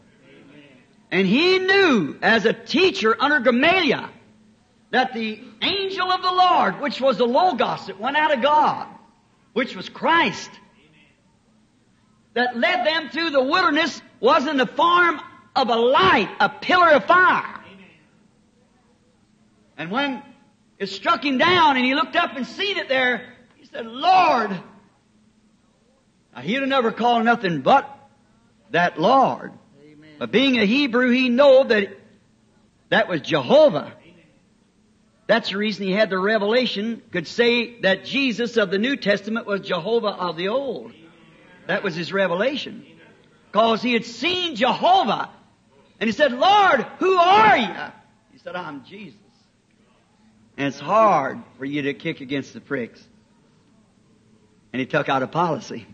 And he knew as a teacher under Gamaliel that the angel of the Lord, which was the Logos that went out of God, which was Christ, that led them through the wilderness was in the form of a light, a pillar of fire. And when it struck him down and he looked up and seen it there, he said, Lord. Now, he'd have never called nothing but that Lord. But being a Hebrew, he know that that was Jehovah. That's the reason he had the revelation, could say that Jesus of the New Testament was Jehovah of the Old. That was his revelation. Because he had seen Jehovah. And he said, Lord, who are you? He said, I'm Jesus. And it's hard for you to kick against the pricks. And he took out a policy.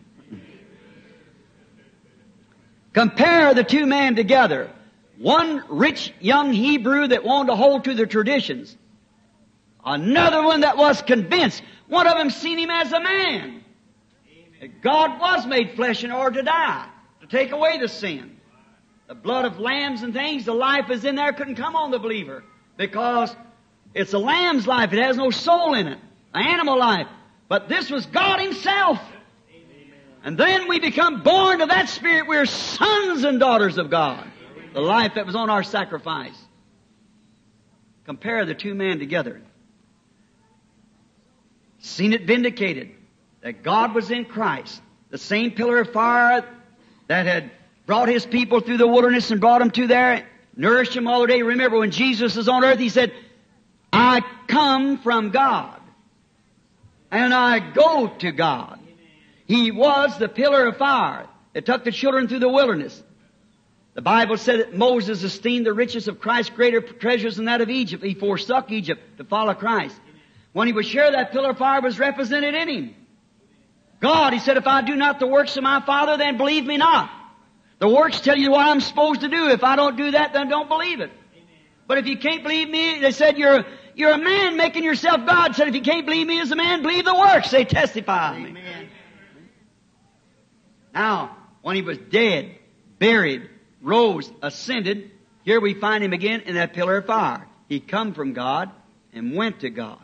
Compare the two men together. One rich young Hebrew that wanted to hold to the traditions. Another one that was convinced. One of them seen him as a man. That God was made flesh in order to die, to take away the sin. The blood of lambs and things, the life is in there, couldn't come on the believer. Because it's a lamb's life, it has no soul in it. An animal life. But this was God Himself. And then we become born of that Spirit. We're sons and daughters of God. The life that was on our sacrifice. Compare the two men together. Seen it vindicated that God was in Christ. The same pillar of fire that had brought His people through the wilderness and brought them to there, nourished them all the day. Remember when Jesus was on earth, He said, I come from God. And I go to God. He was the pillar of fire that took the children through the wilderness. The Bible said that Moses esteemed the riches of Christ greater treasures than that of Egypt. He forsook Egypt to follow Christ. When he was sure that pillar of fire was represented in him. God, he said, if I do not the works of my Father, then believe me not. The works tell you what I'm supposed to do. If I don't do that, then don't believe it. But if you can't believe me, they said you're, you're a man making yourself God. Said if you can't believe me as a man, believe the works. They testify me. Now, when he was dead, buried, rose, ascended, here we find him again in that pillar of fire. He come from God and went to God.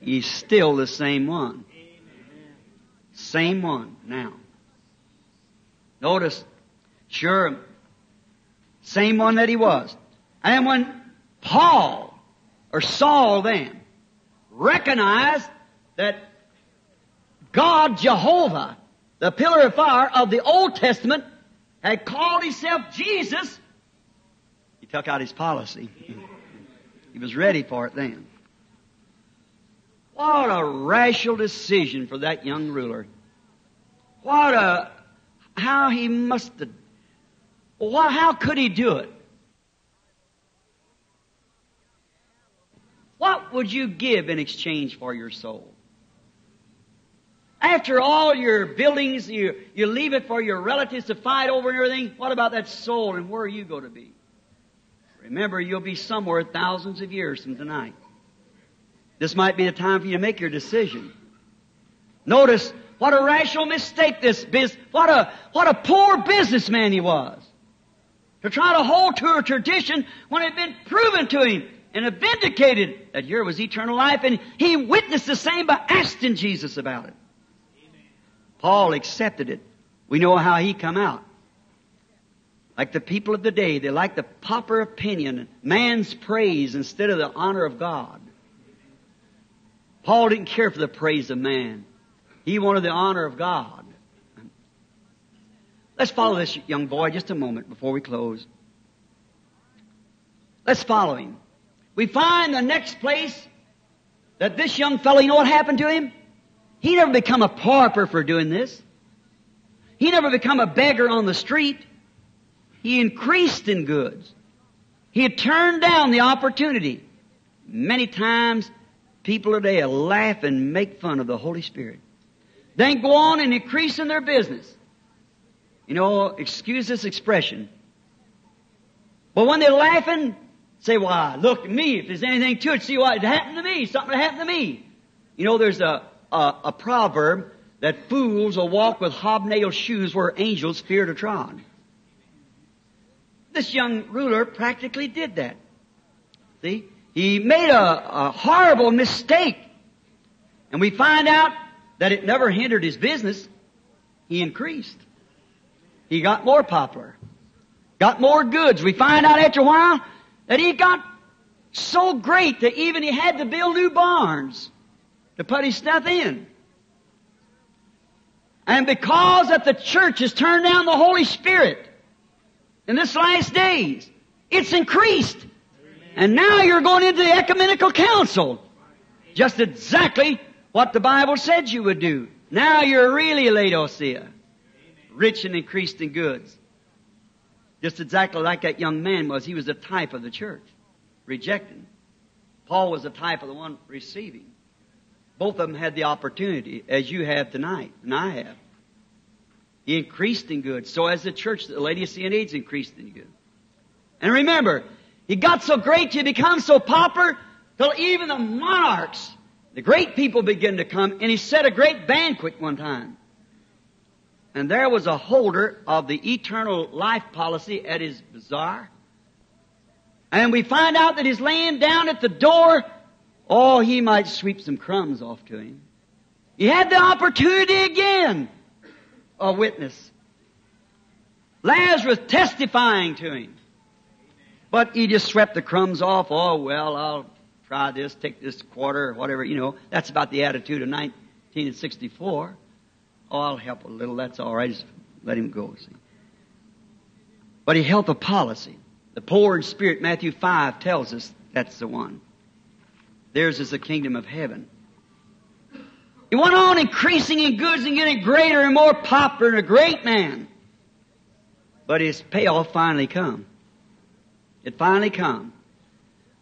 He's still the same one. Same one now. Notice, sure, same one that he was. And when Paul, or Saul then, recognized that God, Jehovah, the pillar of fire of the Old Testament had called himself Jesus, he took out his policy. he was ready for it then. What a rational decision for that young ruler. What a, how he must have, well, how could he do it? What would you give in exchange for your soul? After all your buildings, you, you leave it for your relatives to fight over and everything. What about that soul and where are you going to be? Remember, you'll be somewhere thousands of years from tonight. This might be the time for you to make your decision. Notice, What a rational mistake this biz, what a, what a poor businessman he was. To try to hold to a tradition when it had been proven to him and vindicated that here was eternal life and he witnessed the same by asking Jesus about it. Paul accepted it. We know how he come out. Like the people of the day, they like the popular opinion, man's praise instead of the honor of God. Paul didn't care for the praise of man. He wanted the honor of God. Let's follow this young boy just a moment before we close. Let's follow him. We find the next place that this young fellow, you know what happened to him? He never become a pauper for doing this. He never become a beggar on the street. He increased in goods. He had turned down the opportunity. Many times people today laugh and make fun of the Holy Spirit. They go on and increase in their business. You know, excuse this expression. But when they're laughing, say, why, look at me, if there's anything to it, see what happened to me, something happened to me. You know, there's a, a, a proverb that fools will walk with hobnail shoes where angels fear to trod. This young ruler practically did that. See? He made a, a horrible mistake. And we find out that it never hindered his business. He increased. He got more popular. Got more goods. We find out after a while that he got so great that even he had to build new barns to put his stuff in. And because that the church has turned down the Holy Spirit in this last days, it's increased. And now you're going into the ecumenical council. Just exactly what the Bible said you would do. Now you're really Laodicea. Rich and increased in goods. Just exactly like that young man was. He was a type of the church. Rejecting. Paul was a type of the one receiving. Both of them had the opportunity, as you have tonight, and I have. He increased in good. So as the church, the Laodicean age increased in good. And remember, he got so great, he become so popular, till even the monarchs, the great people began to come, and he set a great banquet one time. And there was a holder of the eternal life policy at his bazaar. And we find out that he's laying down at the door Oh, he might sweep some crumbs off to him. He had the opportunity again. A witness. Lazarus testifying to him. But he just swept the crumbs off. Oh, well, I'll try this, take this quarter, whatever. You know, that's about the attitude of 1964. Oh, I'll help a little. That's all right. Just let him go, see. But he held a policy. The poor in spirit, Matthew 5 tells us that's the one. Theirs is the kingdom of heaven. He went on increasing in goods and getting greater and more popular and a great man. But his payoff finally come. It finally come.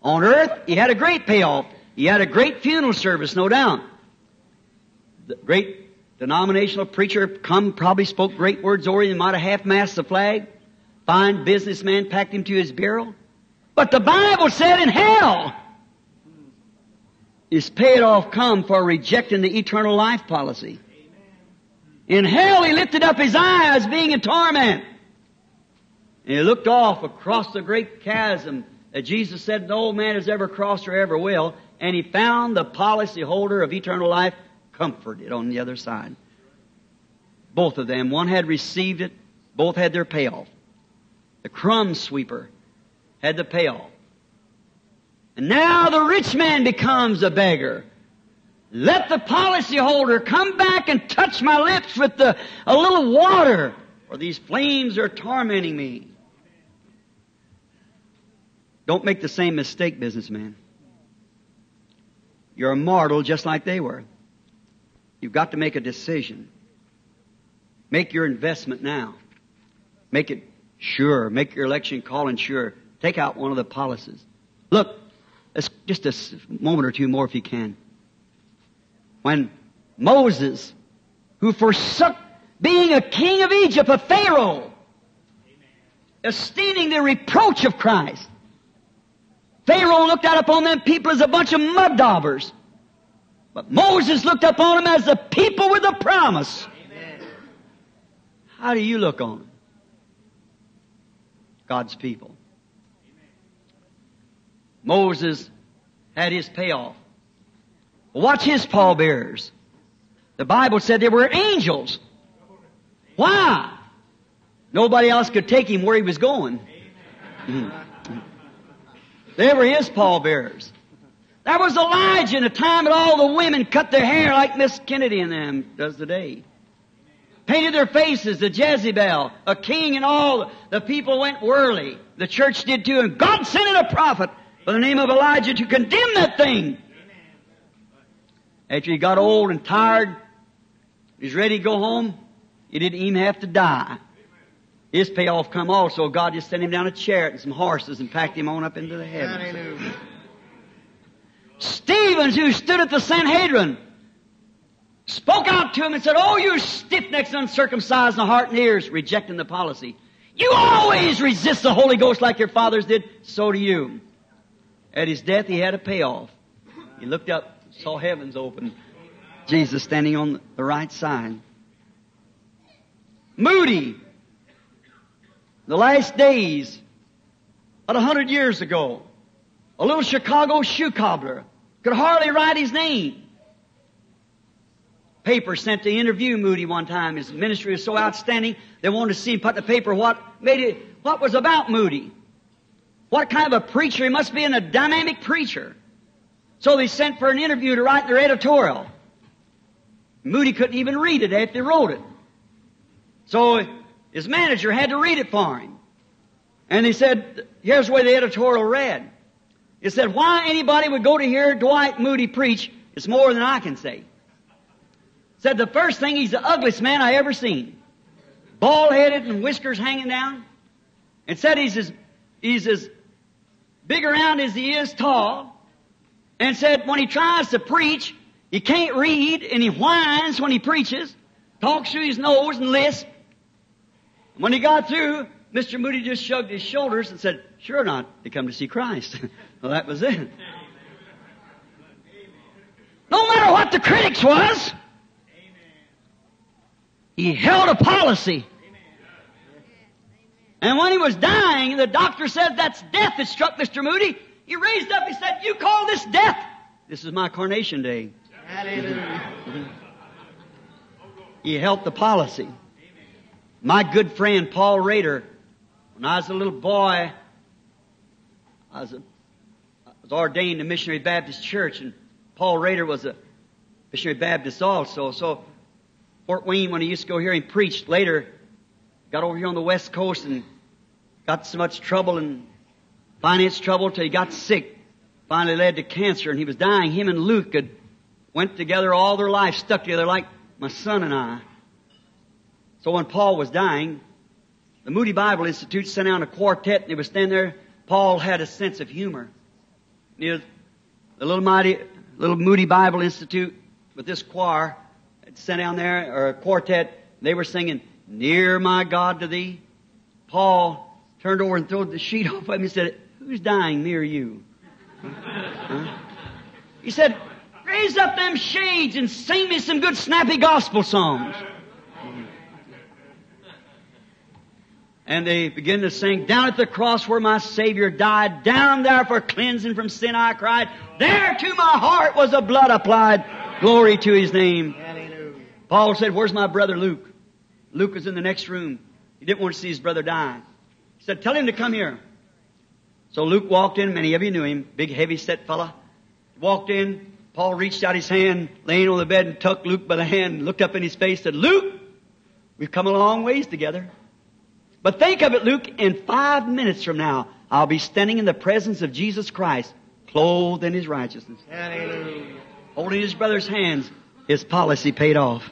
On earth, he had a great payoff. He had a great funeral service, no doubt. The great denominational preacher come, probably spoke great words over him, might have half-mast the flag. Fine businessman packed him to his burial. But the Bible said in hell, is paid off come for rejecting the eternal life policy. In hell he lifted up his eyes being in torment. And he looked off across the great chasm that Jesus said no man has ever crossed or ever will, and he found the policy holder of eternal life comforted on the other side. Both of them, one had received it, both had their payoff. The crumb sweeper had the payoff. And now the rich man becomes a beggar. Let the policyholder come back and touch my lips with the, a little water, or these flames are tormenting me. Don't make the same mistake, businessman. You're a mortal just like they were. You've got to make a decision. Make your investment now. Make it sure. Make your election calling sure. Take out one of the policies. Look, just a moment or two more if you can. When Moses, who forsook being a king of Egypt, a Pharaoh, esteeming the reproach of Christ, Pharaoh looked out upon them people as a bunch of mud daubers. But Moses looked upon them as the people with a promise. How do you look on them? God's people. Moses had his payoff. Watch his pallbearers. The Bible said they were angels. Why? Nobody else could take him where he was going. Mm-hmm. they were his pallbearers. That was Elijah in a time that all the women cut their hair like Miss Kennedy and them does today. Painted their faces, the Jezebel, a king and all the people went whirly. The church did too, and God sent in a prophet by the name of Elijah to condemn that thing. After he got old and tired, he's ready to go home, he didn't even have to die. His payoff come also. God just sent him down a chariot and some horses and packed him on up into the heavens. Hallelujah. Stevens, who stood at the Sanhedrin, spoke out to him and said, Oh, you stiff-necked, uncircumcised in the heart and ears, rejecting the policy. You always resist the Holy Ghost like your fathers did, so do you. At his death, he had a payoff. He looked up, saw heavens open, Jesus standing on the right side. Moody, the last days, about a hundred years ago, a little Chicago shoe cobbler could hardly write his name. Paper sent to interview Moody one time. His ministry was so outstanding, they wanted to see him put the paper what made it, what was about Moody. What kind of a preacher he must be and a dynamic preacher. So they sent for an interview to write their editorial. Moody couldn't even read it after he wrote it. So his manager had to read it for him. And he said, here's the way the editorial read. It said, why anybody would go to hear Dwight Moody preach is more than I can say. Said the first thing, he's the ugliest man I ever seen. Bald headed and whiskers hanging down. And said he's as, he's as big around as he is tall. And said when he tries to preach, he can't read and he whines when he preaches, talks through his nose and lisps. When he got through, Mr. Moody just shrugged his shoulders and said, sure not, they come to see Christ. well, that was it. No matter what the critics was, he held a policy. And when he was dying, the doctor said that's death that struck Mr. Moody. He raised up, he said, you call this death? This is my coronation day. Hallelujah. He helped the policy. My good friend Paul Rader, when I was a little boy, I was, a, I was ordained in Missionary Baptist Church, and Paul Rader was a Missionary Baptist also. So Fort Wayne, when he used to go here and preach, later got over here on the West Coast and got so much trouble and finance trouble till he got sick. Finally led to cancer, and he was dying. Him and Luke had went together all their life, stuck together like my son and I. So when Paul was dying, the Moody Bible Institute sent out a quartet, and they were standing there. Paul had a sense of humor. Know, the little mighty, little Moody Bible Institute with this choir had sent down there, or a quartet. They were singing, "Near my God to Thee." Paul turned over and threw the sheet off of him and said, "Who's dying near you?" Huh? He said, "Raise up them shades and sing me some good snappy gospel songs." And they begin to sing, down at the cross where my Savior died, down there for cleansing from sin I cried, there to my heart was the blood applied, glory to His name. Paul said, where's my brother Luke? Luke was in the next room. He didn't want to see his brother die. He said, tell him to come here. So Luke walked in, many of you knew him, big heavy set fella. Walked in, Paul reached out his hand, laying on the bed and took Luke by the hand, looked up in his face, said, Luke, we've come a long ways together. But think of it, Luke, in five minutes from now, I'll be standing in the presence of Jesus Christ, clothed in his righteousness, Hallelujah. holding his brother's hands. His policy paid off.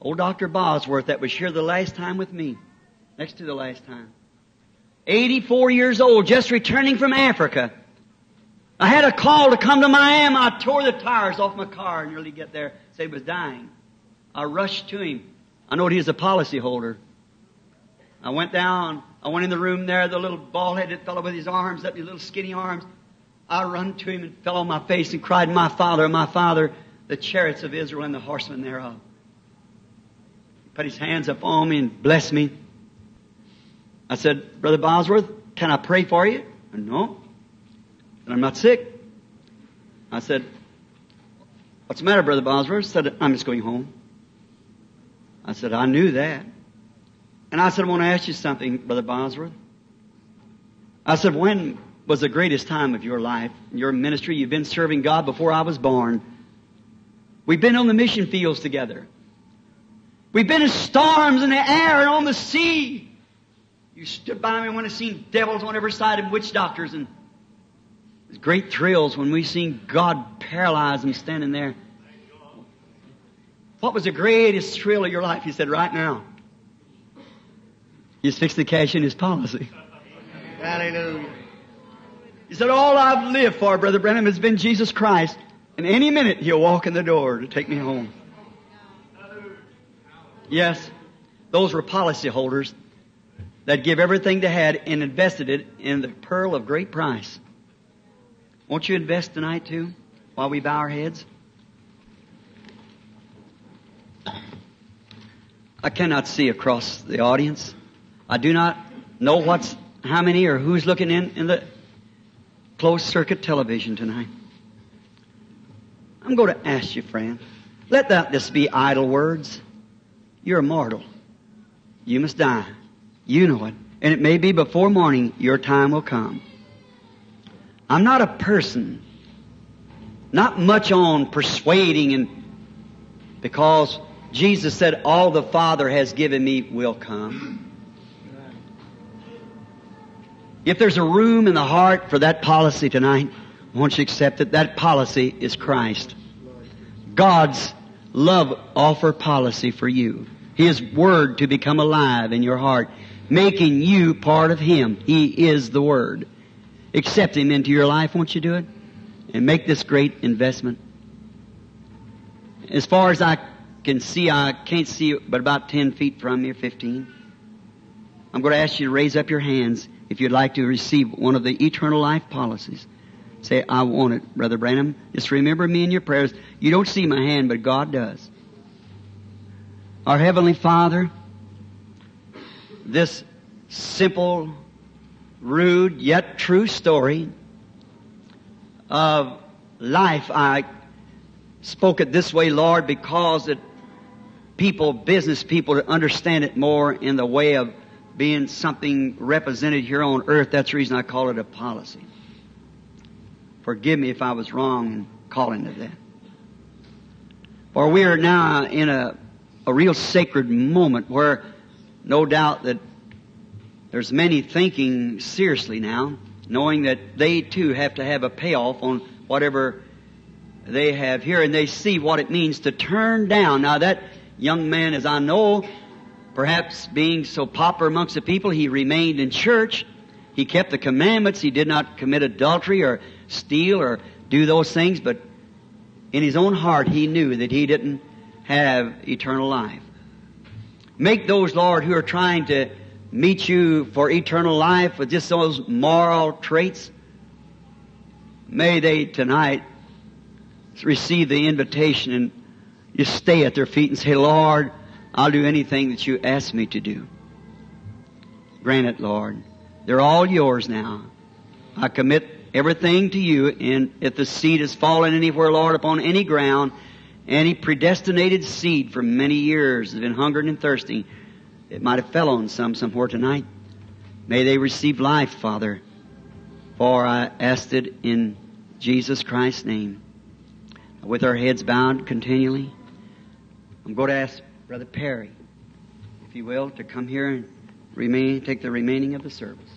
Old Dr. Bosworth, that was here the last time with me, next to the last time. 84 years old, just returning from Africa. I had a call to come to Miami. I tore the tires off my car and nearly get there. Said he was dying. I rushed to him. I know he was a policy holder. I went down. I went in the room there. The little bald-headed fellow with his arms up, his little skinny arms. I run to him and fell on my face and cried, My father, my father, the chariots of Israel and the horsemen thereof. Put his hands up on me and blessed me. I said, Brother Bosworth, can I pray for you? And no. And I'm not sick. I said, What's the matter, Brother Bosworth? Said, I'm just going home. I said, I knew that. And I said, I want to ask you something, Brother Bosworth. I said, when was the greatest time of your life, your ministry? You've been serving God before I was born. We've been on the mission fields together. We've been in storms in the air and on the sea. You stood by me when I seen devils on every side and witch doctors and there's great thrills when we seen God paralyze them standing there. What was the greatest thrill of your life? He said, right now. He's fixed the cash in his policy. Hallelujah. He said, all I've lived for, Brother Branham, has been Jesus Christ. And any minute he'll walk in the door to take me home. Yes, those were policy holders that give everything they had and invested it in the pearl of great price. Won't you invest tonight too, while we bow our heads? I cannot see across the audience. I do not know what's how many or who's looking in in the closed circuit television tonight. I'm going to ask you, friend, let that just be idle words. You're mortal. You must die. You know it. And it may be before morning your time will come. I'm not a person, not much on persuading and because Jesus said, all the Father has given me will come. If there's a room in the heart for that policy tonight, won't you accept it? That policy is Christ. God's love offer policy for you. His Word to become alive in your heart, making you part of Him. He is the Word. Accept Him into your life, won't you do it? And make this great investment. As far as I can see, I can't see but about 10 feet from you, 15. I'm going to ask you to raise up your hands if you'd like to receive one of the eternal life policies. Say, I want it, Brother Branham. Just remember me in your prayers. You don't see my hand, but God does. Our Heavenly Father, this simple, rude, yet true story of life, I spoke it this way, Lord, because it people, business people, to understand it more in the way of being something represented here on earth. That's the reason I call it a policy. Forgive me if I was wrong in calling it that. For we are now in a, a real sacred moment where no doubt that there's many thinking seriously now, knowing that they too have to have a payoff on whatever they have here, and they see what it means to turn down. Now that young man, as I know, perhaps being so popular amongst the people, he remained in church. He kept the commandments. He did not commit adultery or steal or do those things, but in his own heart he knew that he didn't have eternal life. Make those, Lord, who are trying to meet you for eternal life with just those moral traits, may they tonight receive the invitation and just stay at their feet and say, Lord, I'll do anything that you ask me to do. Grant it, Lord. They're all yours now. I commit everything to you, and if the seed has fallen anywhere, Lord, upon any ground, any predestinated seed for many years has been hungering and thirsting, it might have fell on some somewhere tonight. May they receive life, Father, for I asked it in Jesus Christ's name. With our heads bowed continually, I'm going to ask Brother Perry, if you will, to come here and remain, take the remaining of the service.